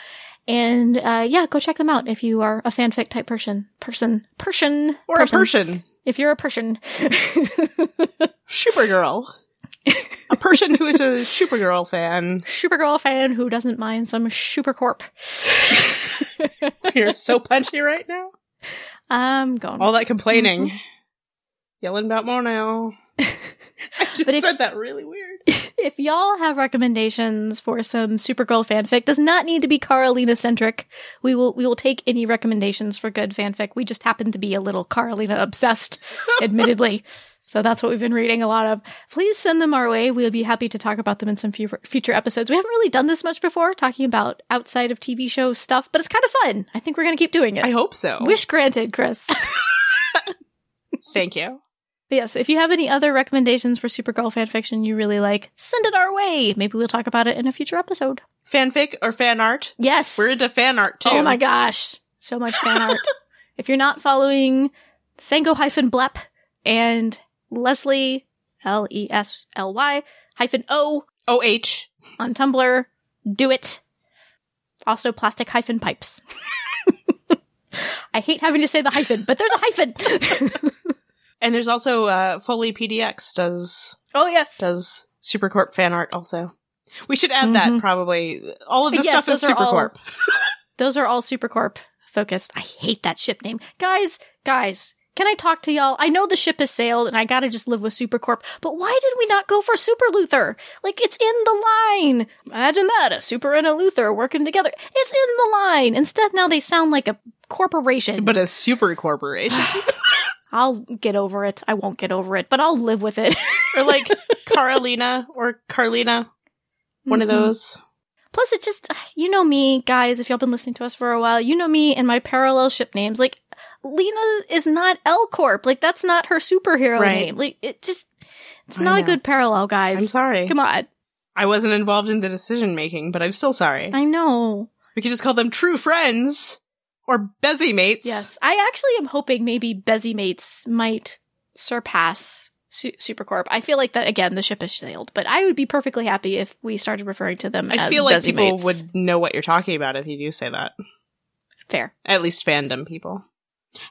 S2: And uh, yeah, go check them out if you are a fanfic type person. Person. Person.
S1: Or a person.
S2: If you're a person.
S1: Supergirl. a person who is a Supergirl fan.
S2: Supergirl fan who doesn't mind some Supercorp.
S1: You're so punchy right now.
S2: I'm going.
S1: All that complaining. Mm-hmm. Yelling about more now. I just
S2: But if-
S1: said that really weird.
S2: if y'all have recommendations for some Supergirl fanfic, does not need to be Carolina centric. We will we will take any recommendations for good fanfic. We just happen to be a little Carolina obsessed, admittedly. So that's what we've been reading a lot of. Please send them our way. We'll be happy to talk about them in some future episodes. We haven't really done this much before, talking about outside of TV show stuff, but it's kind of fun. I think we're going to keep doing it.
S1: I hope so.
S2: Wish granted, Kris.
S1: Thank you.
S2: Yes, if you have any other recommendations for Supergirl fanfiction you really like, send it our way. Maybe we'll talk about it in a future episode.
S1: Fanfic or fan art?
S2: Yes.
S1: We're into fan art too.
S2: Oh my gosh. So much fan art. If you're not following Sango hyphen blep and Leslie, L E S L Y hyphen O
S1: OH.
S2: on Tumblr, do it. Also plastic hyphen pipes. I hate having to say the hyphen, but there's a hyphen.
S1: And there's also uh Foley PDX does
S2: oh yes.
S1: does Supercorp fan art also. We should add that
S2: Mhm.
S1: probably. All of this
S2: Yes,
S1: stuff is
S2: are all-
S1: Supercorp.
S2: Those are all Supercorp focused. I hate that ship name. Guys, guys, can I talk to y'all? I know the ship has sailed and I gotta just live with Supercorp, but why did we not go for Super Luthor? Like, it's in the line. Imagine that, a Super and a Luthor working together. It's in the line. Instead, now they sound like a corporation.
S1: But a super corporation.
S2: I'll get over it. I won't get over it, but I'll live with it.
S1: or like Carolina or Carlina. One of
S2: Mhm.
S1: those.
S2: Plus, it just, you know me, guys, if y'all been listening to us for a while, you know me and my parallel ship names. Like, Lena is not L Corp. Like, that's not her superhero
S1: Right.
S2: name. Like, it just, it's
S1: I
S2: not a good parallel, guys.
S1: I'm sorry.
S2: Come on.
S1: I wasn't involved in the decision making, but I'm still sorry.
S2: I know.
S1: We could just call them true friends or Bezzy mates.
S2: Yes. I actually am hoping maybe Bezzy Mates might surpass Su- Supercorp. I feel like that, again, the ship has sailed, but I would be perfectly happy if we started referring to them
S1: I feel like
S2: Bezzy
S1: people
S2: Mates.
S1: would know what you're talking about if you do say that.
S2: Fair.
S1: At least fandom people.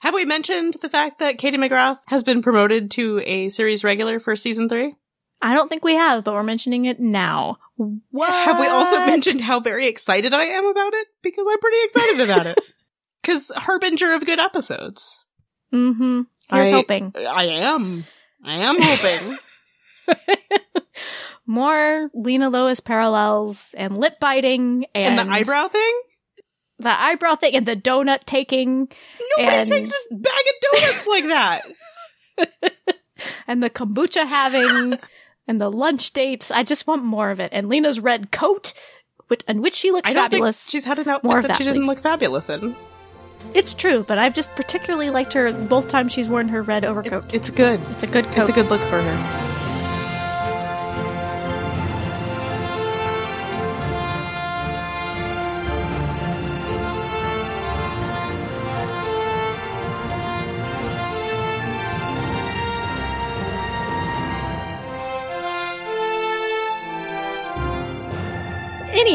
S1: Have we mentioned the fact that Katie McGrath has been promoted to a series regular for season three?
S2: I don't think we have, but we're mentioning it now. What?
S1: Have we also mentioned how very excited I am about it? Because I'm pretty excited about it. Because harbinger of good episodes.
S2: Mm-hmm. Here's
S1: I-
S2: hoping.
S1: I am. I am hoping.
S2: More Lena Lois parallels and lip biting
S1: and,
S2: and,
S1: the eyebrow thing?
S2: The eyebrow thing and the donut taking
S1: Nobody
S2: And-
S1: takes a bag of donuts like that.
S2: and the kombucha having and the lunch dates. I just want more of it. And Lena's red coat, which, and which she looks
S1: I don't
S2: fabulous.
S1: think she's had an outfit
S2: More
S1: that,
S2: that,
S1: she didn't look fabulous in.
S2: It's true, but I've just particularly liked her both times she's worn her red
S1: It-
S2: overcoat.
S1: it's good.
S2: it's a good coat.
S1: It's a good look for her.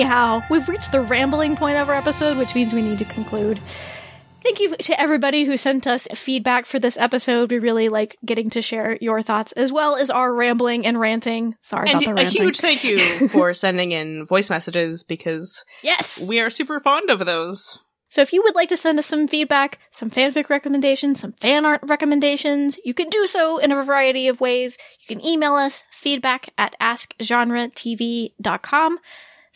S2: Anyhow, we've reached the rambling point of our episode, which means we need to conclude. Thank you to everybody who sent us feedback for this episode. We really like getting to share your thoughts as well as our rambling and ranting. Sorry
S1: And
S2: about the ranting.
S1: a huge thank you for sending in voice messages because
S2: yes.
S1: we are super fond of those.
S2: So if you would like to send us some feedback, some fanfic recommendations, some fan art recommendations, you can do so in a variety of ways. You can email us feedback at askgenretv.com.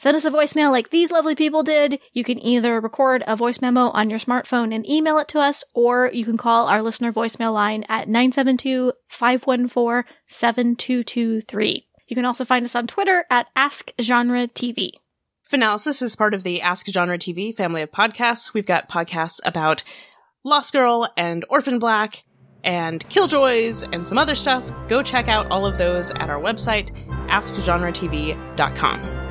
S2: Send us a voicemail like these lovely people did. You can either record a voice memo on your smartphone and email it to us, or you can call our listener voicemail line at 972-514-7223. You can also find us on Twitter at AskGenreTV.
S1: Finalysis is part of the Ask Genre TV family of podcasts. We've got podcasts about Lost Girl and Orphan Black and Killjoys and some other stuff. Go check out all of those at our website, askgenretv.com.